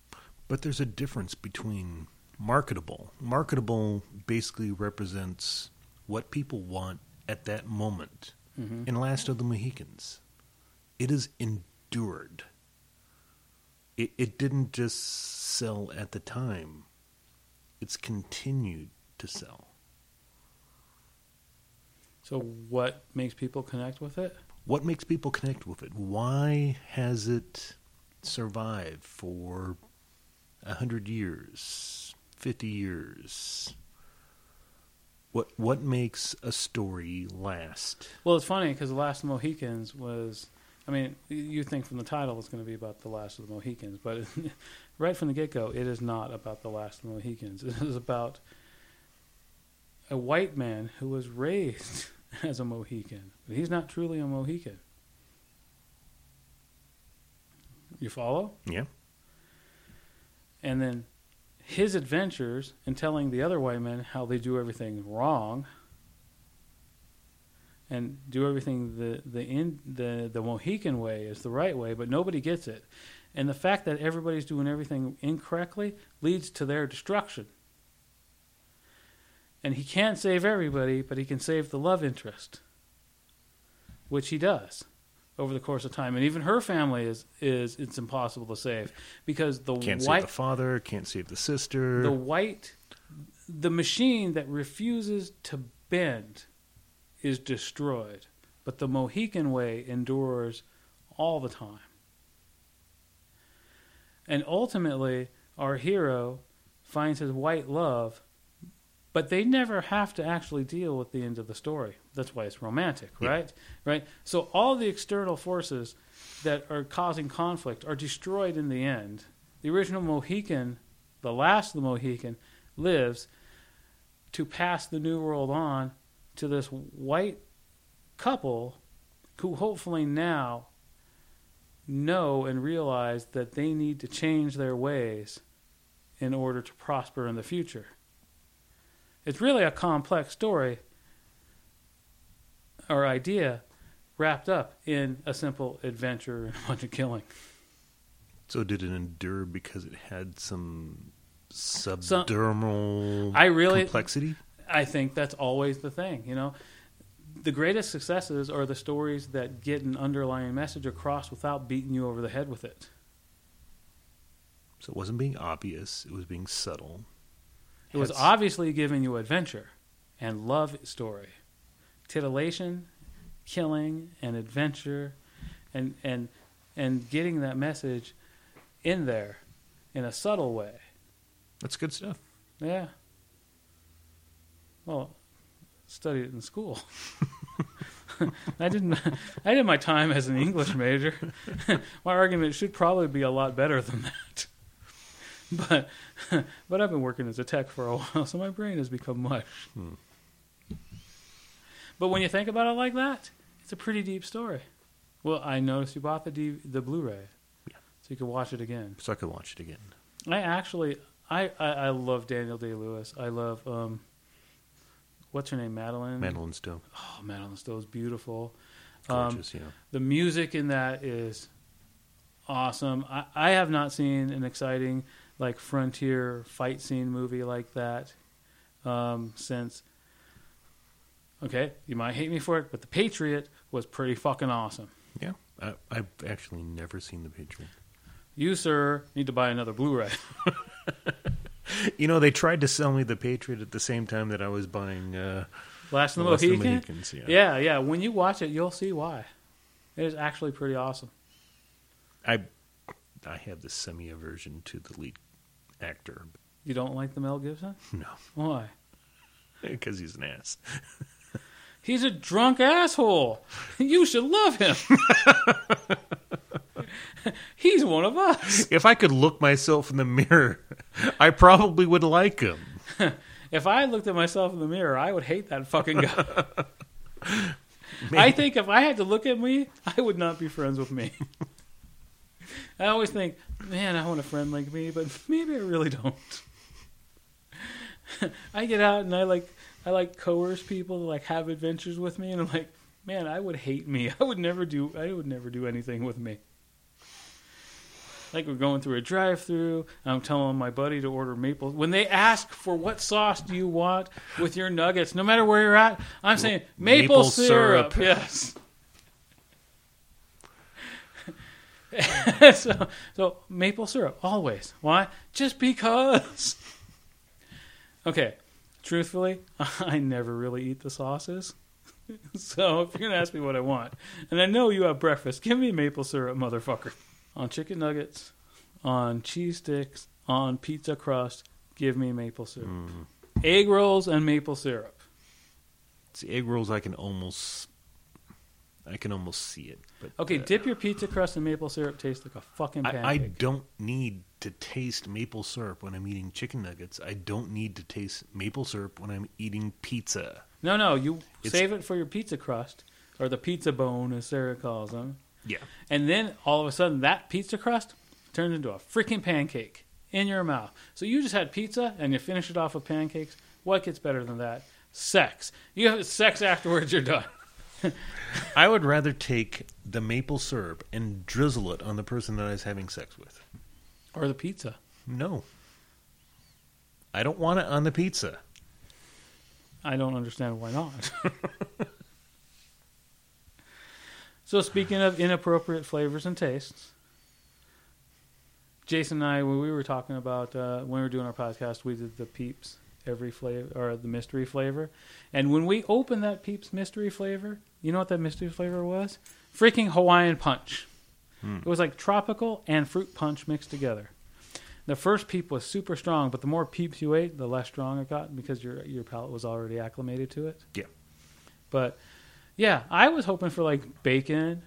But there's a difference between marketable. Marketable basically represents what people want at that moment. Mhm. In Last of the Mohicans, it is endured. It, it didn't just sell at the time, it's continued to sell. So, what makes people connect with it? What makes people connect with it? Why has it survived for a hundred years, fifty years? What what makes a story last? Well, it's funny because The Last of the Mohicans was, I mean, you think from the title it's going to be about The Last of the Mohicans, but right from the get go, it is not about The Last of the Mohicans. It is about a white man who was raised as a Mohican, but he's not truly a Mohican. You follow? Yeah. And then his adventures in telling the other white men how they do everything wrong and do everything the the in the the Mohican way is the right way, but nobody gets it. And the fact that everybody's doing everything incorrectly leads to their destruction. And he can't save everybody, but he can save the love interest, which he does over the course of time. And even her family is is it's impossible to save because the Can't white save the father, can't save the sister. the white the machine that refuses to bend is destroyed, but the Mohican way endures all the time. And ultimately, our hero finds his white love, but they never have to actually deal with the end of the story. That's why it's romantic, Yeah. right? Right? So all the external forces that are causing conflict are destroyed in the end. The original Mohican, the last of the Mohican, lives to pass the new world on to this white couple who hopefully now know and realize that they need to change their ways in order to prosper in the future. It's really a complex story or idea wrapped up in a simple adventure and a bunch of killing. So did it endure because it had some subdermal I really- complexity? I think that's always the thing, you know. The greatest successes are the stories that get an underlying message across without beating you over the head with it. So it wasn't being obvious; it was being subtle. It was obviously giving you adventure and love story, titillation, killing, and adventure, and and and getting that message in there in a subtle way. That's good stuff. Yeah. Well, studied it in school. I didn't. I did my time as an English major. my argument should probably be a lot better than that. But, but I've been working as a tech for a while, so my brain has become mush. Hmm. But when you think about it like that, it's a pretty deep story. Well, I noticed you bought the D, the Blu-ray, Yeah. so you could watch it again. So I could watch it again. I actually, I, I, I love Daniel Day Lewis. I love, um, what's her name, Madeleine. Madeleine Stowe, Oh, Madeleine Stowe's beautiful. Um, gorgeous. yeah, the music in that is awesome. I, I have not seen an exciting like frontier fight scene movie like that um, since. Okay, you might hate me for it, but The Patriot was pretty fucking awesome. yeah. I, I've actually never seen The Patriot. You, sir, need to buy another Blu-ray. You know, they tried to sell me The Patriot at the same time that I was buying uh, Last of the Last Mohican. Mohicans. Yeah. Yeah, yeah. When you watch it, you'll see why. It is actually pretty awesome. I I have the semi aversion to the lead actor. You don't like the Mel Gibson? No, Why? because he's an ass. He's a drunk asshole. You should love him. He's one of us. If I could look myself in the mirror, I probably would like him. If I looked at myself in the mirror, I would hate that fucking guy. I think if I had to look at me, I would not be friends with me. I always think, man, I want a friend like me, but maybe I really don't. I get out and I like I like coerce people to like have adventures with me, and I'm like, man, I would hate me. I would never do I would never do anything with me. Like we're going through a drive-through, I'm telling my buddy to order maple. When they ask for what sauce do you want with your nuggets, no matter where you're at, I'm saying maple, Maple syrup. syrup. Yes. so, so maple syrup always. Why? Just because. Okay, truthfully, I never really eat the sauces. so if you're gonna ask me what I want, and I know you have breakfast, give me maple syrup, motherfucker. On chicken nuggets, on cheese sticks, on pizza crust, give me maple syrup. Mm. Egg rolls and maple syrup. See, egg rolls, I can almost, I can almost see it. But Okay, uh, dip your pizza crust in maple syrup. Tastes like a fucking pancake. I, I don't need to taste maple syrup when I'm eating chicken nuggets. I don't need to taste maple syrup when I'm eating pizza. No, no, you It's- save it for your pizza crust or the pizza bone, as Sarah calls them, Yeah, and then all of a sudden that pizza crust turns into a freaking pancake in your mouth. So you just had pizza and you finish it off with pancakes. What gets better than that? Sex. You have sex afterwards. You're done. I would rather take the maple syrup and drizzle it on the person that I was having sex with. Or the pizza. No, I don't want it on the pizza. I don't understand why not. so speaking of inappropriate flavors and tastes, Jason and I, when we were talking about uh, when we were doing our podcast, we did the Peeps every flavor or the mystery flavor. And when we opened that Peeps mystery flavor, you know what that mystery flavor was? Freaking Hawaiian punch. Hmm. It was like tropical and fruit punch mixed together. The first peep was super strong, but the more peeps you ate, the less strong it got because your your palate was already acclimated to it. Yeah. But yeah, I was hoping for like bacon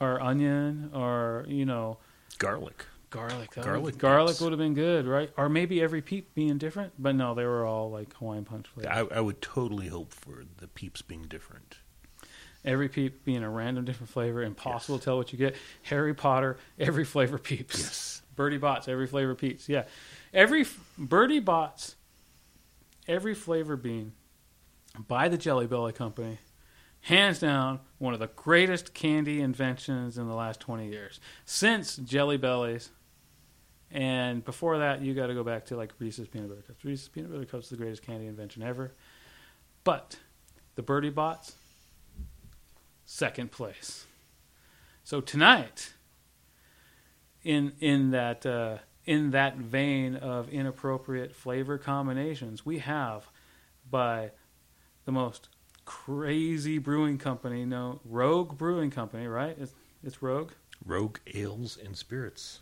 or onion or you know Garlic. Garlic. That Garlic would, garlic peeps. would have been good, right? Or maybe every peep being different. But no, they were all like Hawaiian punch flavor. I, I would totally hope for the peeps being different. Every peep being a random different flavor, impossible to tell what you get. Harry Potter, every flavor peeps. Yes. Bertie Bott's, every flavor peeps. Yeah, every f- Bertie Bott's, every flavor bean by the Jelly Belly Company, hands down one of the greatest candy inventions in the last twenty years since Jelly Bellies. And before that, you got to go back to like Reese's peanut butter cups. Reese's peanut butter cups is the greatest candy invention ever. But the Bertie Bott's, second place. So tonight, in in that uh, in that vein of inappropriate flavor combinations, we have by the most crazy brewing company, no Rogue Brewing Company, right? It's, it's Rogue. Rogue ales and spirits.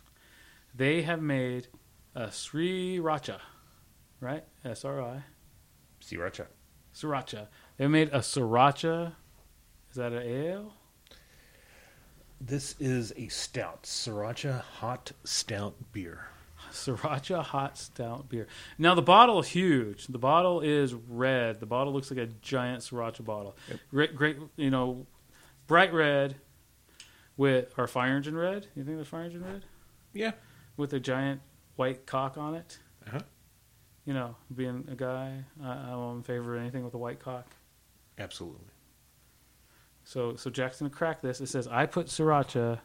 They have made a Sriracha, right? S R I Sriracha. Sriracha. They made a Sriracha. Is that an ale? This is a stout, Sriracha hot stout beer. Sriracha hot stout beer. Now the bottle is huge. The bottle is red. The bottle looks like a giant Sriracha bottle. Great, great, you know, bright red with our fire engine red. You think there's fire engine red Yeah. With a giant white cock on it? Uh-huh. You know, being a guy, I, I'm in favor of anything with a white cock. Absolutely. So, so Jackson crack this. It says, "I put Sriracha."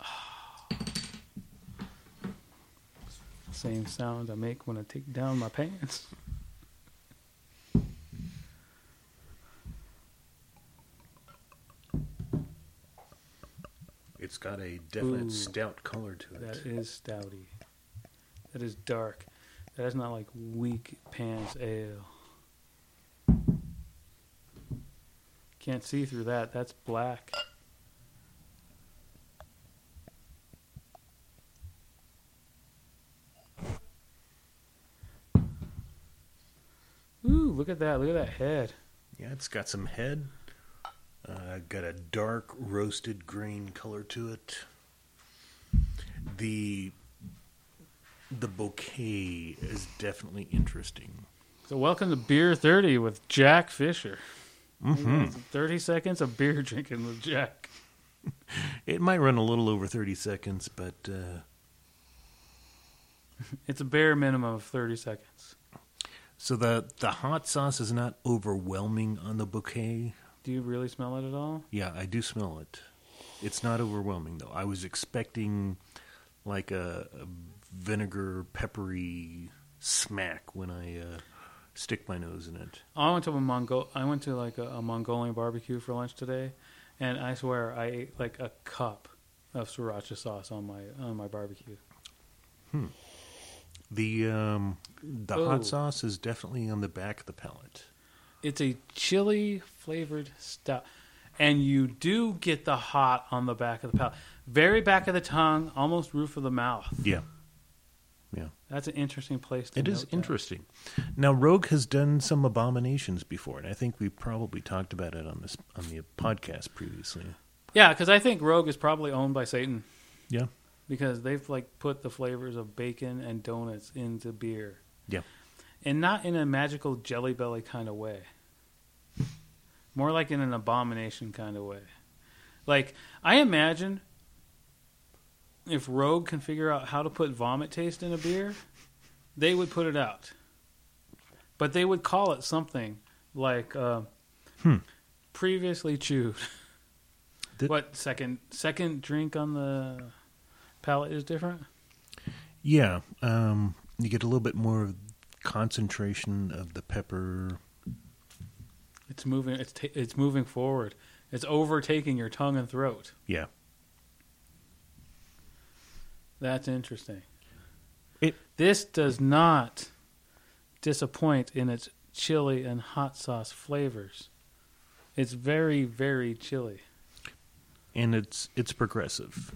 Same sound I make when I take down my pants. It's got a definite Ooh. stout color to it. That is stouty. That is dark. That is not like weak pants ale. Can't see through that. That's black. Ooh, look at that. Look at that head. Yeah, it's got some head. Uh, got a dark roasted green color to it. The the bouquet is definitely interesting. So, welcome to Beer 30 with Jack Fisher. Mm-hmm. 30 seconds of beer drinking with Jack. It might run a little over thirty seconds, but uh, It's a bare minimum of 30 seconds. so the the hot sauce is not overwhelming on the bouquet. Do you really smell it at all? Yeah, I do smell it. It's not overwhelming though. I was expecting like a, a vinegar peppery smack when I uh, stick my nose in it. I went to a Mongol. I went to like a, a Mongolian barbecue for lunch today, and I swear I ate like a cup of sriracha sauce on my on my barbecue. Hmm. The um, the Oh. hot sauce is definitely on the back of the palate. It's a chili flavored stout, and you do get the hot on the back of the palate, very back of the tongue, almost roof of the mouth. Yeah, yeah, That's an interesting place. to it is note that. interesting. Now, Rogue has done some abominations before, and I think we probably talked about it on this on the podcast previously. Yeah, because I think Rogue is probably owned by Satan. Yeah, because they've like put the flavors of bacon and donuts into beer. Yeah. And not in a magical jelly belly kind of way. More like in an abomination kind of way. Like I imagine if Rogue can figure out how to put vomit taste in a beer, they would put it out. But they would call it something like uh, Hmm. previously chewed. Did- what second second drink on the palate is different? yeah. Um, you get a little bit more concentration of the pepper. It's moving. It's ta- it's moving forward. It's overtaking your tongue and throat. Yeah, That's interesting. It- this does not disappoint in its chili and hot sauce flavors. It's very, very chili. and it's it's progressive.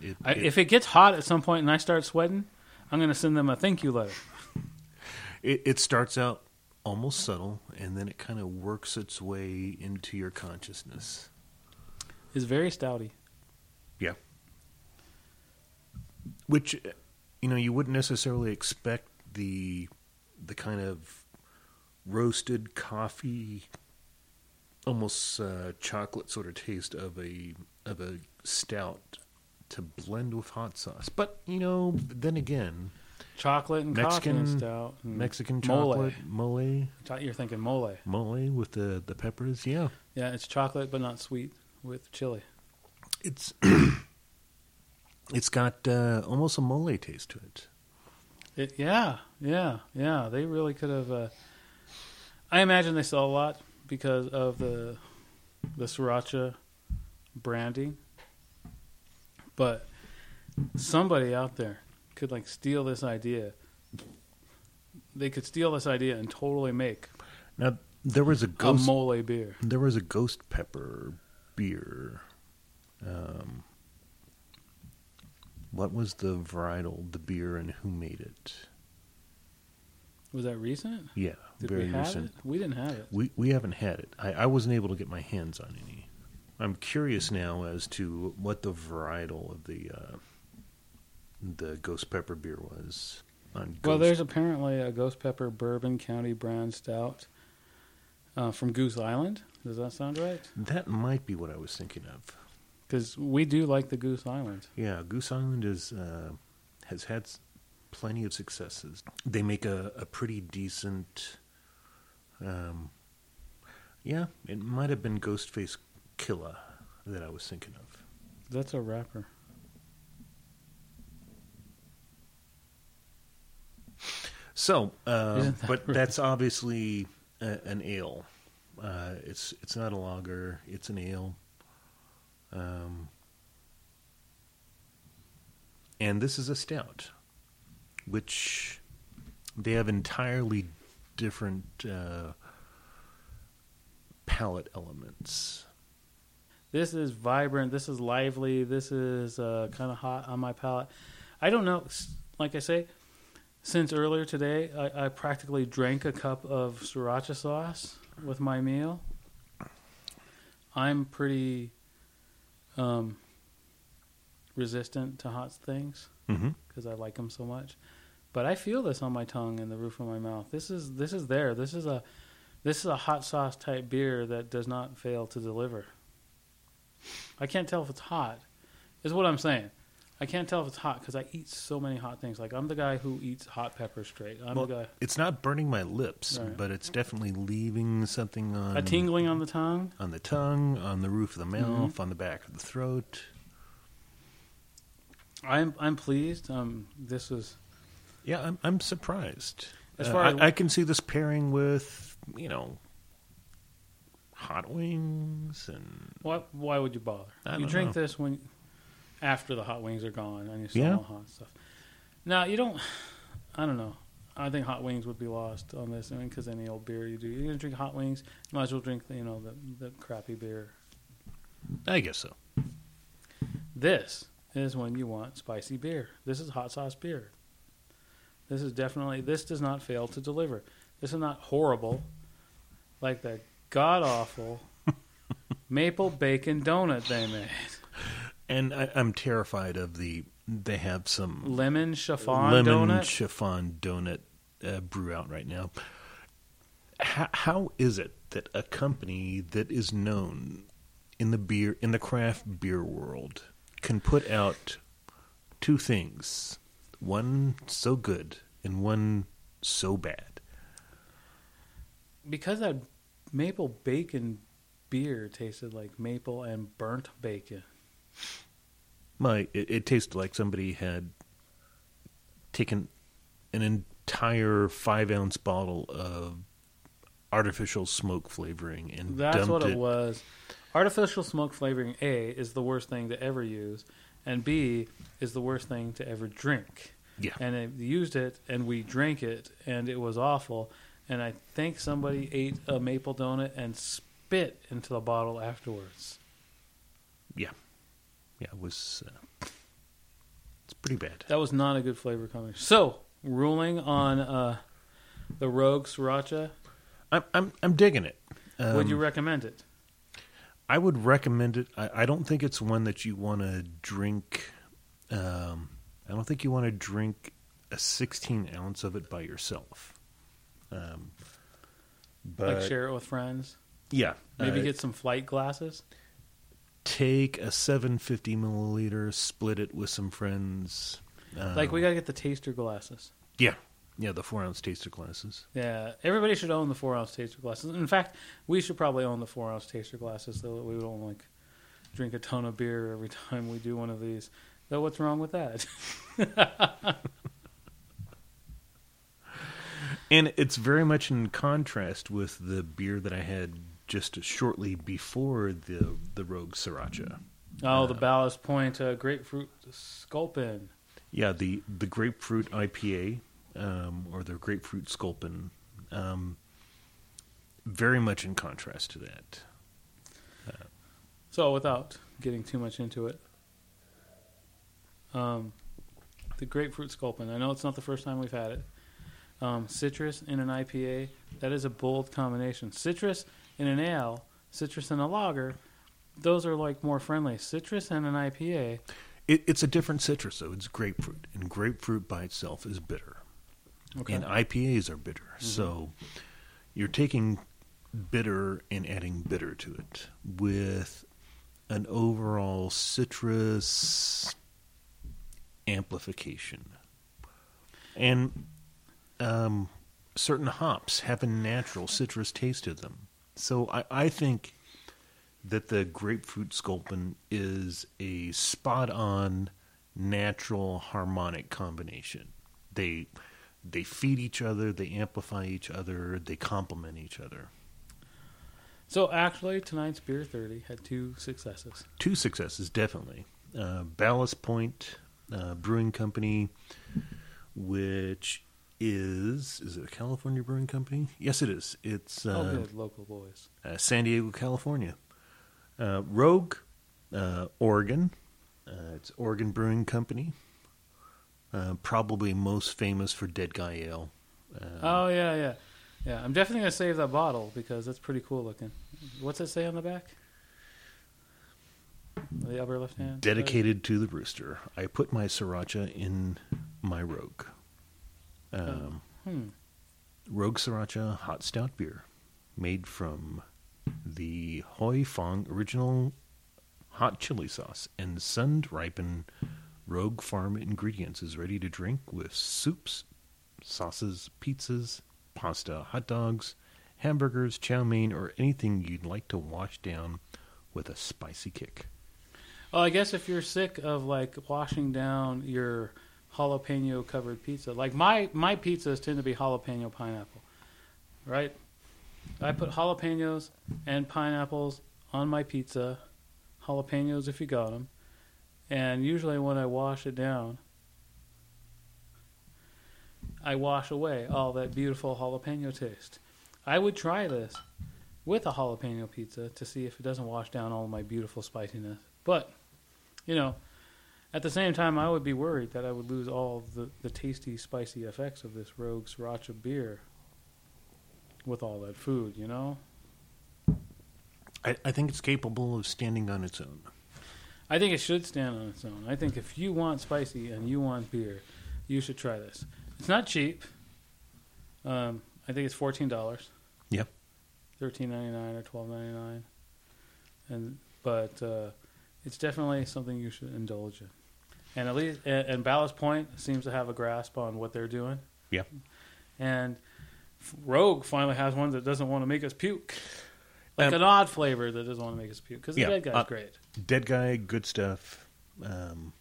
It, I, it- if it gets hot at some point and I start sweating, I'm going to send them a thank you letter. It, it starts out almost subtle, and then it kind of works its way into your consciousness. It's very stouty. Yeah. Which, you know, you wouldn't necessarily expect the the kind of roasted coffee, almost uh, chocolate sort of taste of a of a stout to blend with hot sauce. But you know, then again, Chocolate and coffee and Mexican- stout. and Mexican mole. chocolate mole You're thinking mole. mole with the the peppers. Yeah, Yeah, it's chocolate but not sweet with chili. it's it's got uh, almost a mole taste to it. It, yeah, yeah, yeah. They really could have. Uh, I imagine they sell a lot because of the the sriracha branding. But somebody out there could like steal this idea. They could steal this idea and totally make Now there was a a ghost. mole beer. there was a ghost pepper beer. Um, what was the varietal, the beer, and who made it? Was that recent? Yeah, Did very we recent. it? We didn't have it. We we haven't had it. I, I wasn't able to get my hands on any. I'm curious now as to what the varietal of the uh, the ghost pepper beer was. On Well, there's apparently a Ghost Pepper Bourbon County Brand Stout uh, from Goose Island. Does that sound right? that might be what I was thinking of. Because we do like the Goose Island. Yeah, Goose Island is uh, has had plenty of successes. They make a, a pretty decent. Um, yeah, it might have been Ghostface Killah that I was thinking of. That's a rapper. So, uh, that but right? that's obviously a, an ale. Uh, it's it's not a lager. It's an ale. Um, and this is a stout, which they have entirely different uh, palate elements. This is vibrant. This is lively. This is uh, kind of hot on my palate. I don't know. Like I say, since earlier today, I, I practically drank a cup of sriracha sauce with my meal. I'm pretty um, resistant to hot things Mm-hmm. because I like them so much. But I feel this on my tongue and the roof of my mouth. This is this is there. This is a this is a hot sauce type beer that does not fail to deliver. I can't tell if it's hot. Is what I'm saying. I can't tell if it's hot because I eat so many hot things. Like I'm the guy who eats hot pepper straight. I'm Well, the guy. it's not burning my lips, Right. but it's definitely leaving something on A tingling on the tongue. on the tongue, on the roof of the mouth, Mm-hmm. on the back of the throat. I'm I'm pleased. Um, this is Yeah, I'm I'm surprised. As Uh, far I, as- I can see this pairing with you know hot wings and why why would you bother? I you drink know. this when after the hot wings are gone and you still Yeah. want hot stuff. Now you don't. I don't know. I think hot wings would be lost on this. I mean, because any old beer you do, you're gonna drink hot wings. You might as well drink the, you know the the crappy beer. I guess so. This is when you want spicy beer. This is hot sauce beer. This is definitely. This does not fail to deliver. This is not horrible, like that god awful maple bacon donut they made. And I, I'm terrified of the. They have some Lemon chiffon lemon donut. chiffon donut uh, brew out right now. How, how is it that a company that is known in the beer in the craft beer world can put out two things, one so good and one so bad? because that maple bacon beer tasted like maple and burnt bacon. My, it, it tasted like somebody had taken an entire five ounce bottle of artificial smoke flavoring and That's dumped what it. it was. Artificial smoke flavoring A is the worst thing to ever use, and B is the worst thing to ever drink. Yeah. and they used it, and we drank it, and it was awful. And I think somebody ate a maple donut and spit into the bottle afterwards. Yeah, yeah, it was. Uh, it's pretty bad. That was not a good flavor combination. So, ruling on uh, the Rogue Sriracha, I'm I'm I'm digging it. Um, would you recommend it? I would recommend it. I, I don't think it's one that you want to drink. Um, I don't think you want to drink a 16 ounce of it by yourself. Um, but like share it with friends? yeah, Maybe uh, get some flight glasses? Take a 750 milliliter, split it with some friends. Um, like, we got to get the taster glasses. yeah, yeah, the four ounce taster glasses. Yeah, everybody should own the four ounce taster glasses. In fact, we should probably own the four ounce taster glasses so that we don't like drink a ton of beer every time we do one of these. Though, what's wrong with that? And it's very much in contrast with the beer that I had just shortly before the the Rogue Sriracha. oh, the Ballast Point uh, grapefruit sculpin. Yeah, the the grapefruit IPA um, or the grapefruit sculpin, um, very much in contrast to that. So, without getting too much into it, um, the grapefruit sculpin. I know it's not the first time we've had it. Um, citrus in an IPA. That is a bold combination. Citrus in an ale, citrus in a lager. Those are like more friendly. Citrus in an IPA. It, it's a different citrus, though. It's grapefruit, and grapefruit by itself is bitter, Okay. and IPAs are bitter. So you're taking bitter and adding bitter to it with an overall citrus amplification. And um, certain hops have a natural citrus taste to them. So I, I think that the grapefruit sculpin is a spot on natural harmonic combination. They they feed each other, they amplify each other, they complement each other. So actually, tonight's beer thirty had two successes. Two successes, definitely. Uh, Ballast Point uh, Brewing Company, which is is it a California brewing company? Yes, it is. It's uh, oh, good local boys. uh, San Diego, California. Uh, Rogue, uh, Oregon. Uh, it's Oregon Brewing Company. Uh, probably most famous for Dead Guy Ale. Uh, Oh yeah, yeah, yeah. I'm definitely gonna save that bottle because that's pretty cool looking. What's it say on the back? The upper left hand. dedicated to the rooster. I put my sriracha in my Rogue. Um, Hmm. Rogue Sriracha Hot Stout Beer, made from the Huy Fong original hot chili sauce and sun ripened Rogue Farm ingredients, is ready to drink with soups, sauces, pizzas, pasta, hot dogs, hamburgers, chow mein, or anything you'd like to wash down with a spicy kick. Well, I guess if you're sick of like washing down your jalapeno covered pizza, like my my pizzas tend to be jalapeno pineapple, right? I put jalapenos and pineapples on my pizza, jalapenos if you got them, and usually when I wash it down, I wash away all that beautiful jalapeno taste. I would try this with a jalapeno pizza to see if it doesn't wash down all my beautiful spiciness. But, you know, at the same time, I would be worried that I would lose all the, the tasty, spicy effects of this Rogue Sriracha beer with all that food, you know? I, I think it's capable of standing on its own. I think it should stand on its own. I think if you want spicy and you want beer, you should try this. It's not cheap. Um, I think it's fourteen dollars. Yep. Thirteen ninety nine or twelve ninety nine, and but uh, it's definitely something you should indulge in. And at least and, Ballast Point seems to have a grasp on what they're doing. Yeah. And Rogue finally has one that doesn't want to make us puke, like Um, an odd flavor that doesn't want to make us puke. Because the Yeah, dead guy's uh, great. Dead guy, good stuff. Um,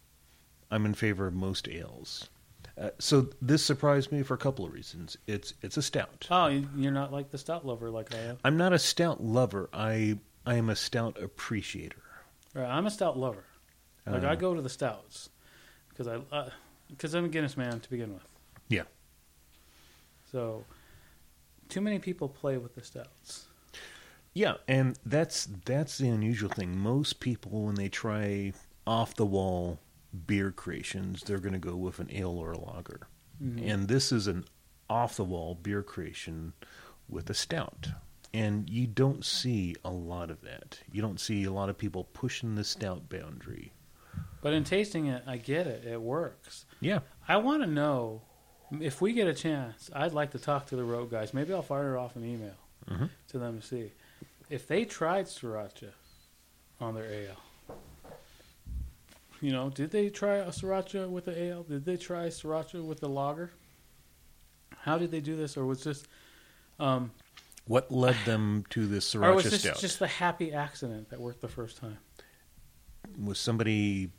I'm in favor of most ales. Uh, so this surprised me for a couple of reasons. It's it's a stout. Oh, you- you're not like the stout lover like I am. I'm not a stout lover. I I am a stout appreciator. Right, I'm a stout lover. Like Uh, I go to the stouts because I uh, because I'm a Guinness man to begin with. Yeah. So, too many people play with the stouts. Yeah, and that's that's the unusual thing. Most people, when they try off the wall beer creations, they're going to go with an ale or a lager, Mhm. and this is an off the wall beer creation with a stout. And you don't see a lot of that. You don't see a lot of people pushing the stout boundary. But in tasting it, I get it. It works. Yeah. I want to know if we get a chance. I'd like to talk to the Rogue guys. Maybe I'll fire off an email Mhm. to them to see if they tried sriracha on their ale. You know, did they try a sriracha with the ale? Did they try sriracha with the lager? How did they do this, or was this, um, What led them to this or sriracha was this stout? just the happy accident that worked the first time? was somebody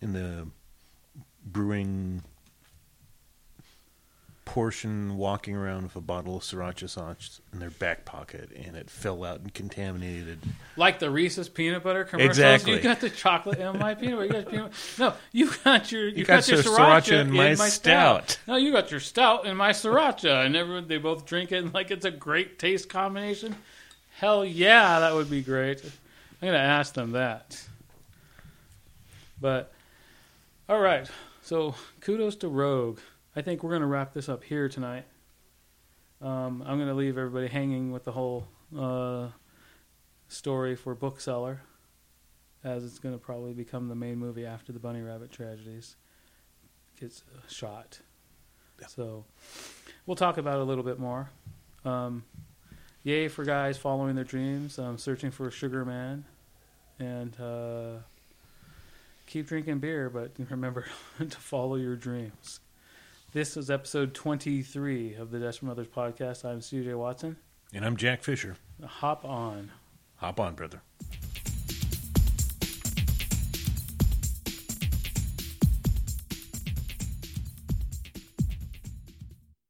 in the brewing portion walking around with a bottle of sriracha sauce in their back pocket and it fell out and contaminated. Like the Reese's peanut butter commercials. Exactly. You got the chocolate in my peanut butter. You got peanut. No, you got your you, got your your sriracha, sriracha in my stout. No, you got your stout and my sriracha, and everyone they both drink it and like it's a great taste combination. Hell yeah, that would be great. I'm gonna ask them that. But all right, so kudos to Rogue. I think we're gonna wrap this up here tonight. Um, I'm gonna leave everybody hanging with the whole uh, story for Bookseller, as it's going to probably become the main movie after the Bunny Rabbit tragedies gets shot. So we'll talk about it a little bit more. Um, yay for guys following their dreams, um, searching for a sugar man, and uh, keep drinking beer, but remember to follow your dreams. This was episode 23 of the Desperate Mothers podcast. I'm CJ Watson. And I'm Jack Fisher. Hop on. Hop on, brother.